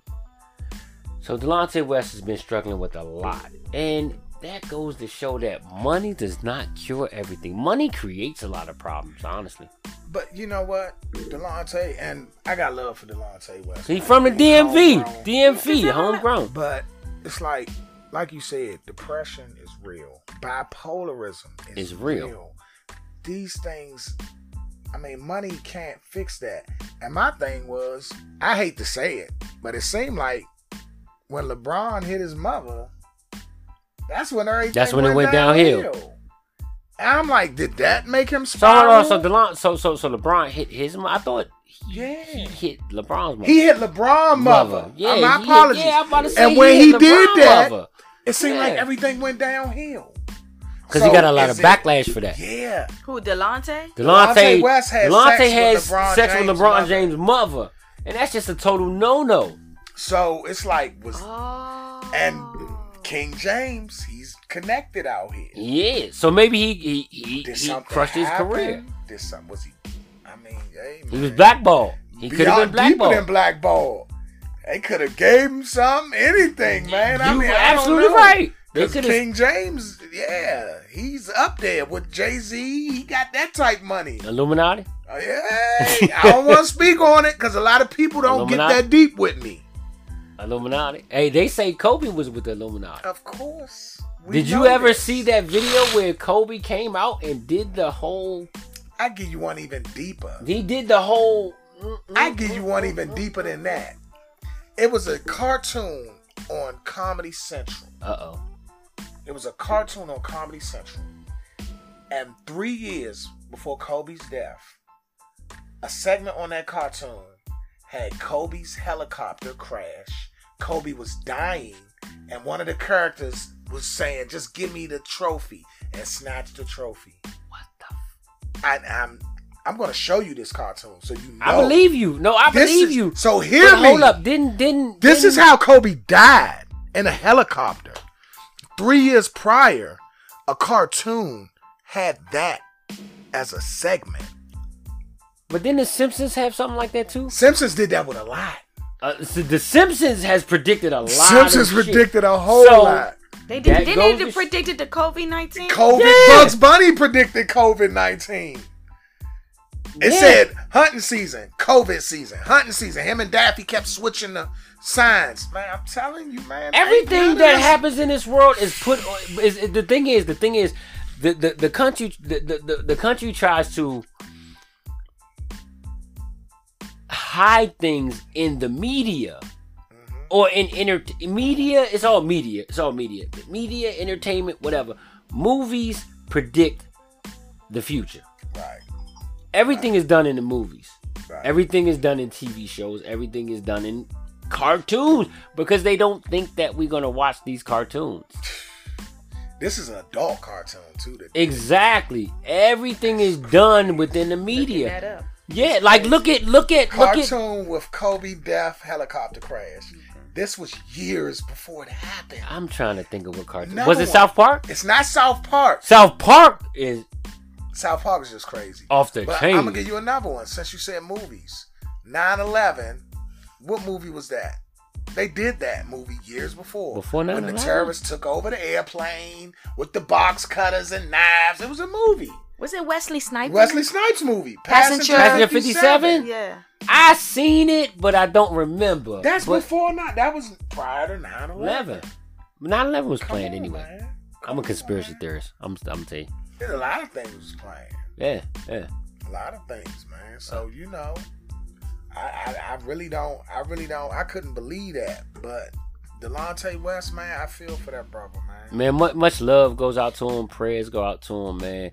So Delonte West has been struggling with a lot, and that goes to show that money does not cure everything. Money creates a lot of problems, honestly. But you know what, Delonte, and I got love for Delonte West. He from the DMV, homegrown. DMV, homegrown. But it's like, like you said, depression is real. Bipolarism is Is real. These things, I mean, money can't fix that. And my thing was, I hate to say it, but it seemed like when LeBron hit his mother, that's when everything. That's when it went downhill. And I'm like, did that make him So hold spiral? on, so Delon, so so so LeBron hit his. I thought he, Yeah. he hit LeBron's mother. he hit LeBron mother. Yeah, Uh, my he hit- apologies. yeah, I'm about to say and when he he, hit did that, mother. it seemed like everything went downhill. because So he got a lot is of it- backlash for that. Yeah. Who Delonte? Delonte, Delonte West had Delonte sex with has LeBron sex with James' LeBron mother. James' mother, and that's just a total no no. So it's like was Oh. and King James, he's connected out here. Yeah, so maybe he he he, Did he crushed his happen? career. Did something was he? I mean, hey, He was blackballed. He could have been Beyond deeper than blackballed. blackball. They could have gave him something, anything, man. I you mean, I don't absolutely right. Could. King James, yeah, he's up there with Jay Z. He got that type money. Illuminati. Uh, oh, yeah, I don't want to speak on it because a lot of people don't Illuminati? get that deep with me. Illuminati. Hey, they say Kobe was with the Illuminati. Of course. we Did you ever this. see that video where Kobe came out and did the whole? I give you one even deeper. He did the whole. I give you one even deeper than that. It was a cartoon on Comedy Central. Uh oh. It was a cartoon on Comedy Central. And three years before Kobe's death, a segment on that cartoon had Kobe's helicopter crash. Kobe was dying, and one of the characters was saying, "Just give me the trophy," and snatched the trophy. What the? F- I, I'm I'm gonna show you this cartoon so you know. I believe you. No, I This believe is- you. So hear But me. hold up. Didn't didn't. This is didn't- how Kobe died in a helicopter. Three years prior, a cartoon had that as a segment. But didn't the Simpsons have something like that too? Simpsons did that with a lot. Uh, so the Simpsons has predicted a lot. Simpsons of shit. predicted a whole So- lot. They did. Didn't goes they to- predicted the COVID nineteen? COVID, Yeah. Bugs Bunny predicted COVID 19. It Yeah. said hunting season, COVID season, hunting season. Him and Daffy kept switching the signs. Man, I'm telling you, man. Everything that this- happens in this world is put. Is, is the thing is the thing is the the, the country the, the, the, the country tries to hide things in the media Mm-hmm. or in inter media. It's all media. It's all media. Media, entertainment, whatever. Movies predict the future. Right, Everything is done in the movies. right. Everything is done in TV shows. Everything is done in cartoons because they don't think that we're gonna watch these cartoons. this is an adult cartoon, too. Exactly. Everything is done within the That media. Yeah, like look at look at look at cartoon with Kobe death helicopter crash. This was years before it happened. I'm trying to think of what cartoon. Another Was it one. South Park? It's not South Park. South Park is South Park is just crazy. off the But chain. I'm gonna give you another one since you said movies. 9/11. What movie was that? They did that movie years before. Before when the terrorists took over the airplane with the box cutters and knives. It was a movie. Was it Wesley Snipes? Wesley Snipes movie. Passenger- Passenger 57? Yeah. I seen it, but I don't remember. That's but before not. That was prior to 9/11. 11. 9/11 was Come planned on, anyway. man. I'm a conspiracy on, theorist. I'm I'm tell you. There's a lot of things was playing. Yeah, yeah. A lot of things, man. So you know, I, I I really don't. I really don't. I couldn't believe that. But Delonte West, man, I feel for that brother, man. Man, much, much love goes out to him. Prayers go out to him, man.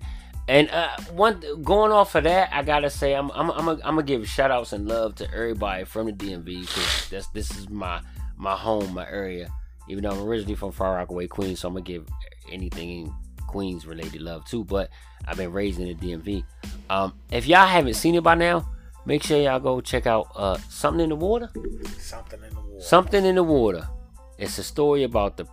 And uh, one going off of that, I gotta say, I'm I'm I'm gonna I'm gonna give shout outs and love to everybody from the DMV because that's this is my my home, my area. Even though I'm originally from Far Rockaway, Queens, so I'm gonna give anything in Queens related love too. But I've been raised in the DMV. Um, if y'all haven't seen it by now, make sure y'all go check out uh something in the water. Something in the war. Something in the water. It's a story about the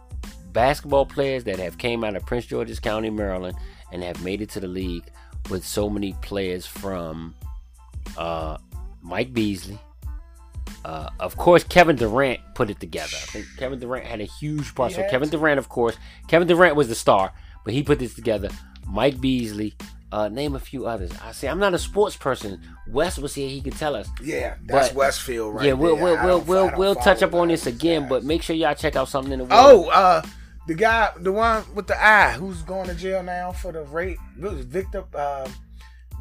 basketball players that have came out of Prince George's County, Maryland, and have made it to the league with so many players from uh, Mike Beasley. Uh, of course, Kevin Durant put it together. I think Kevin Durant had a huge part. So Kevin. Durant, of course, Kevin Durant was the star, but he put this together. Mike Beasley, Uh, name a few others. I say I'm not a sports person. Wes was here; he could tell us. Yeah, that's But- Westfield right yeah, we'll there. we'll we'll we'll, we'll touch up on this again, but make sure y'all check out something in the world. Oh, uh, the guy, the one with the eye, who's going to jail now for the rape. Was Victor, uh,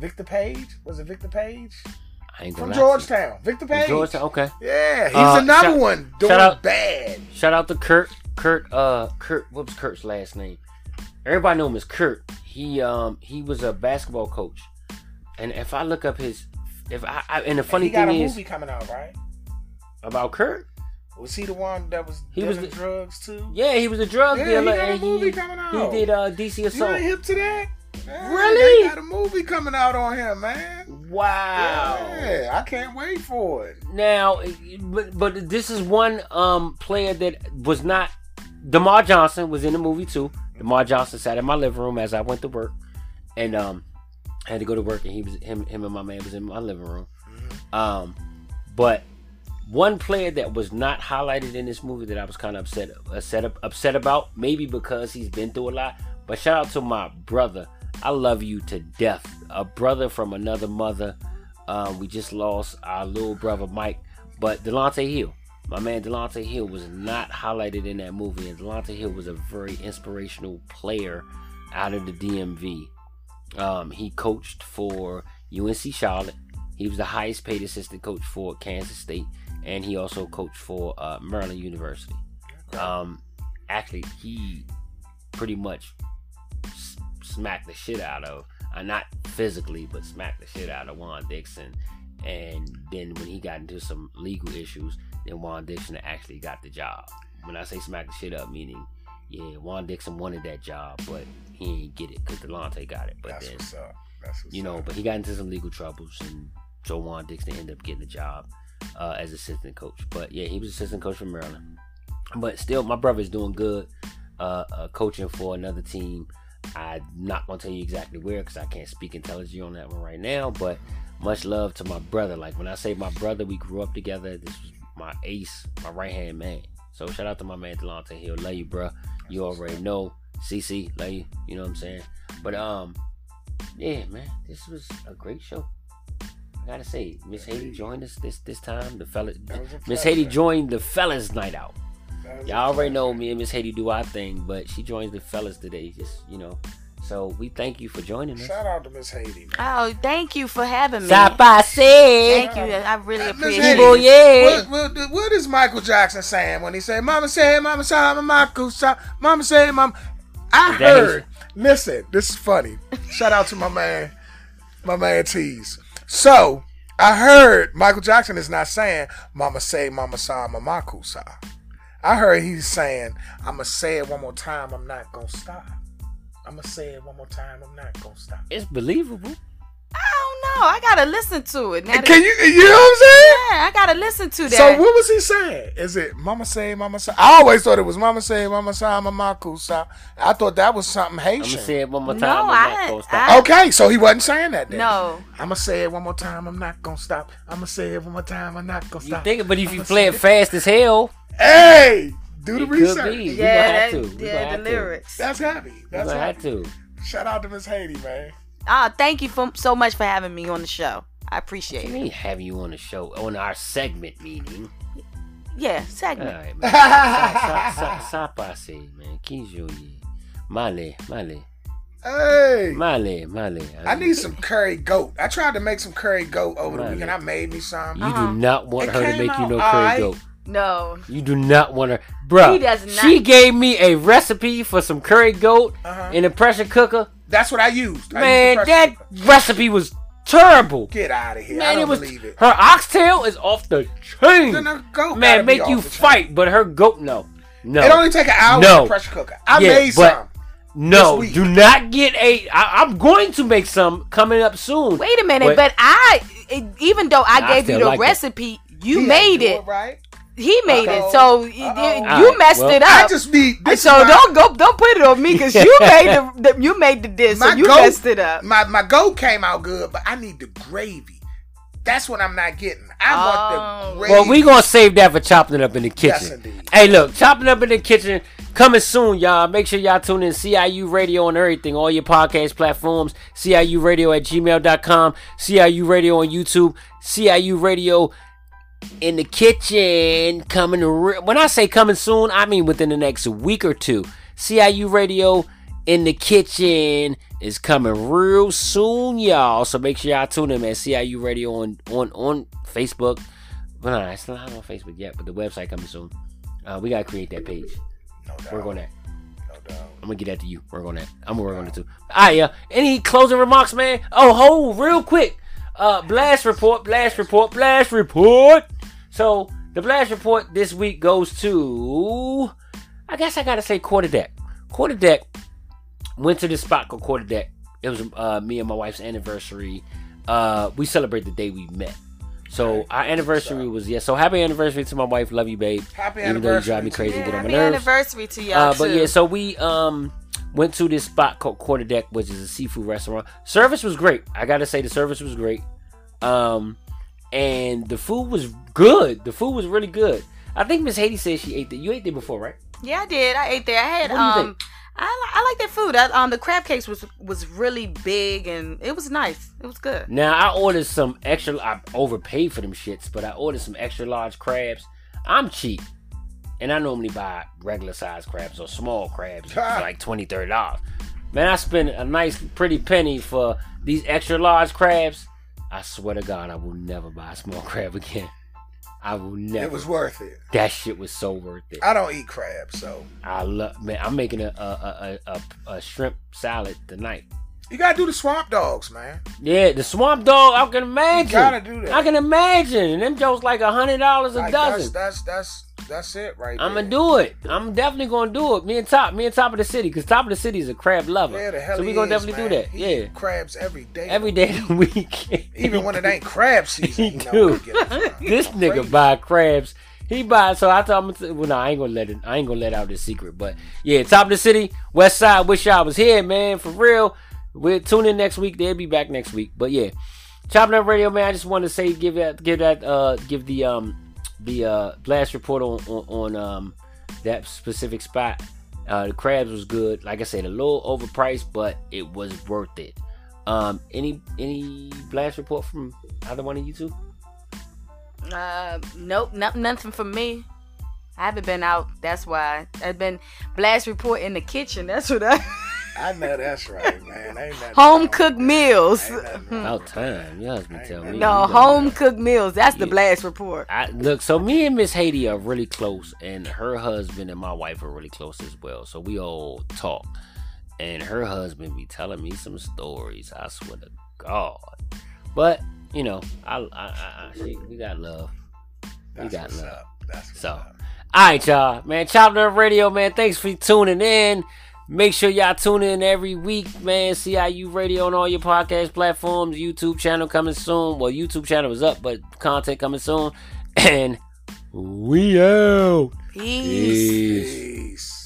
Victor Page? Was it Victor Page I ain't from gonna lie to you. Georgetown? Victor Page. Georgetown. Okay. Yeah, he's Uh, another shout- one doing shout out- bad. Shout out to Kurt. Kurt. Uh, Kurt. What was Kurt's last name? Everybody know him as Kurt. He um he was a basketball coach, and if I look up his, if I, I and the funny he got thing a is movie coming out, right? about Kurt. Was he the one that was He was the- drugs too? Yeah, he was a drug Yeah, he dealer, got a movie he coming he did uh DC You assault. ain't hip to that? Yeah, Really? They got a movie coming out on him, man. Wow. Yeah, I can't wait for it. Now, but, but this is one um player that was not. DerMarr Johnson was in the movie too. DerMarr Johnson sat in my living room as I went to work, and um, I had to go to work, and he was him him and my man was in my living room. Um, but one player that was not highlighted in this movie that I was kind of upset upset upset about, maybe because he's been through a lot. But shout out to my brother. I love you to death. A brother from another mother. Um, we just lost our little brother Mike, but Dalonte Hill, my man Dalonte Hill, was not highlighted in that movie, and Dalonte Hill was a very inspirational player out of the DMV. Um, he coached for UNC Charlotte. He was the highest paid assistant coach for Kansas State, and he also coached for uh, Maryland University. Um, actually, he pretty much s- smacked the shit out of, uh, not physically, but smacked the shit out of Juan Dixon. And then when he got into some legal issues, then Juan Dixon actually got the job. When I say smack the shit up, meaning, yeah, Juan Dixon wanted that job, but he ain't get it because Dalonte got it. But That's then, what's up. That's what's you know, up. but he got into some legal troubles, and so Juan Dixon ended up getting the job uh, as assistant coach. But yeah, he was assistant coach for Maryland. But still, my brother is doing good, uh, uh, coaching for another team. I'm not gonna tell you exactly where because I can't speak intelligently on that one right now. But much love to my brother. Like when I say my brother, we grew up together. This was my ace, my right hand man. So shout out to my man Dalonte Hill. Love you, bro. You already know. CC, love you. You know what I'm saying? But um, yeah, man, this was a great show. I gotta say, Miss Haiti joined us this this time. The fella, That was a Miss Haiti joined the fellas night out. That was a Y'all already know me and Miss Haiti do our thing, but she joins the fellas today. Just you know, so we thank you for joining us. Shout out to Miss Haiti, man. Oh, thank you for having me. Sapase. Thank you. I really Uh, appreciate Haiti, Evil, it. yeah. What, what, what is Michael Jackson saying when he say, "Mama say, Mama say, Mama Michael say, Mama say, Mama"? I Is heard. Listen, this is funny. Shout out to my man, my man Tease. So I heard Michael Jackson is not saying "Mama say, Mama say, Mama say." I heard he's saying, "I'ma say it one more time. I'm not gonna stop. I'ma say it one more time. I'm not gonna stop." It's believable. I don't know. I gotta listen to it. Now Can you? You know what I'm saying? yeah, I gotta listen to that. So what was he saying? Is it Mama say, Mama say? I always thought it was Mama say, Mama say, Mama say. I thought that was something Haitian. I'm Haitian. gonna say it one more No, time. I'm I- not gonna stop. I- okay, so he wasn't saying that then. No. I'ma say it one more time. I'm not gonna stop. I'ma say it one more time. I'm not gonna stop. you stop. think it, but if you I'ma play it fast as hell, Hey, do the it could research. be. We yeah, gonna have that, to. We yeah, gonna the have to. lyrics. That's happy. We That's gonna have happy. to. Shout out to Miss Haiti, man. Ah, thank you for, so much for having me on the show. I What appreciate you it. mean have you on the show on our segment meeting? Yeah, segment. All right, man. Sa- sa- sa- Sapase, man. Kinjo ye. Male, male, Hey. male, male. I need some curry goat. I tried to make some curry goat over the weekend. I made me some. You Uh-huh. do not want It her to came make you out no curry alright. goat. No. You do not want her, Bro, He does not- She gave me a recipe for some curry goat Uh-huh. in a pressure cooker. That's what I used. I Man, used that cooker. recipe was terrible. Get out of here. I Man, don't it was believe it. her oxtail is off the chain. Then her goat gotta Man, be make off you the chain. fight, but her goat no, no. It only take an hour No. in the pressure cooker. I Yeah, made but- some. No, this week. do not get a. I, I'm going to make some coming up soon. Wait a minute, But- but, I, it, even though I I gave you the like it. recipe, you He made ain't it. right. He made Uh-oh. it, so Uh-oh. y- you Alright, messed well, it I up. just need. This so my, don't go, don't put it on me because you made the, the, you made the dish, so my you goat- messed it up. My my goat came out good, but I need the gravy. That's what I'm not getting. I want Oh. the gravy. Well, we gonna save that for chopping it up in the kitchen. indeed. hey, look, chopping up in the kitchen Coming soon, y'all. Make sure y'all tune in CIU Radio on everything, all your podcast platforms. CIU Radio at gmail.com. CIU Radio on YouTube. CIU Radio in the kitchen. Coming re- when I say coming soon, I mean within the next week or two. CIU Radio in the kitchen is coming real soon, y'all. So make sure y'all tune in, man. CIU Radio on on on Facebook. Well, no, it's not on Facebook yet, but the website coming soon. Uh, we gotta create that page. No doubt. Work on that. No doubt. I'm gonna get that to you. Work on that. I'm gonna work on it too. Alright, yeah. Any closing remarks, man? Oh, hold real quick. Uh, blast report, blast report, blast report. So the blast report this week goes to. I guess I gotta say quarterdeck. Quarterdeck went to this spot called Quarterdeck. It was uh, me and my wife's anniversary. Uh, we celebrate the day we met. So Okay. our anniversary was yeah. So happy anniversary to my wife. Love you, babe. Happy Even though you drive anniversary me to crazy, you. and get on my happy nerves. anniversary to y'all Uh, but too. yeah, so we um went to this spot called Quarterdeck, which is a seafood restaurant. Service was great. I gotta say the service was great. Um, and the food was good. The food was really good. I think Miss Haiti said she ate there. You ate there before, right? Yeah, I did. I ate there. I had What um. I li- I like that food. I, um, the crab cakes was was really big and it was nice. It was good. Now I ordered some extra. I overpaid for them shits, but I ordered some extra large crabs. I'm cheap, and I normally buy regular size crabs or small crabs, for like 20 30 dollars. Man, I spent a nice, pretty penny for these extra large crabs. I swear to God, I will never buy a small crab again. I will never. It was worth it. that shit was so worth it. I don't eat crab, so I love man. I'm making a a, a, a, a, a shrimp salad tonight. You gotta do the swamp dogs, man. Yeah, the swamp dog. I can You imagine. gotta do that. I can imagine. And them jokes like a hundred dollars a Like, dozen. that's that's that's it right I'm there. gonna do it. I'm definitely gonna do it. Me and Top, me and Top of the City, because Top of the City is a crab lover. Yeah, the hell so we gonna is, definitely man. do that. He yeah, eat crabs every day. every day of the week. Even when it ain't crab season, he know do. where to get it from. this nigga Crazy. buy crabs. He buy so I told him well no, I ain't gonna let it I ain't gonna let out this secret. But yeah, top of the city, west side, wish y'all was here, man. For real. We'll tune in next week. They'll be back next week. But yeah. Chopping up radio, man. I just want to say give that give that uh give the um the uh blast report on on, on um that specific spot. Uh the crabs was good. Like I said, a little overpriced, but it was worth it. Um any any blast report from either one of you two? Uh, nope, no, nothing from me. I haven't been out. That's why I've been blast report in the kitchen. That's what I I know that's right, man. Ain't home cooked meals. Ain't About with that. time. Your husband tell me. No, home cooked meals. That's the blast report. I look. So me and Miss Haiti are really close, and her husband and my wife are really close as well. So we all talk, and her husband be telling me some stories. I swear to God. But you know, I, I, I, I she, we got love. We got what's love. up. That's what's So, up. all right, y'all, man. Chop Up Radio, man. Thanks for tuning in. Make sure y'all tune in every week, man. CIU Radio on all your podcast platforms. YouTube channel coming soon. Well, YouTube channel is up, but content coming soon. And we out. Peace. Peace. Peace.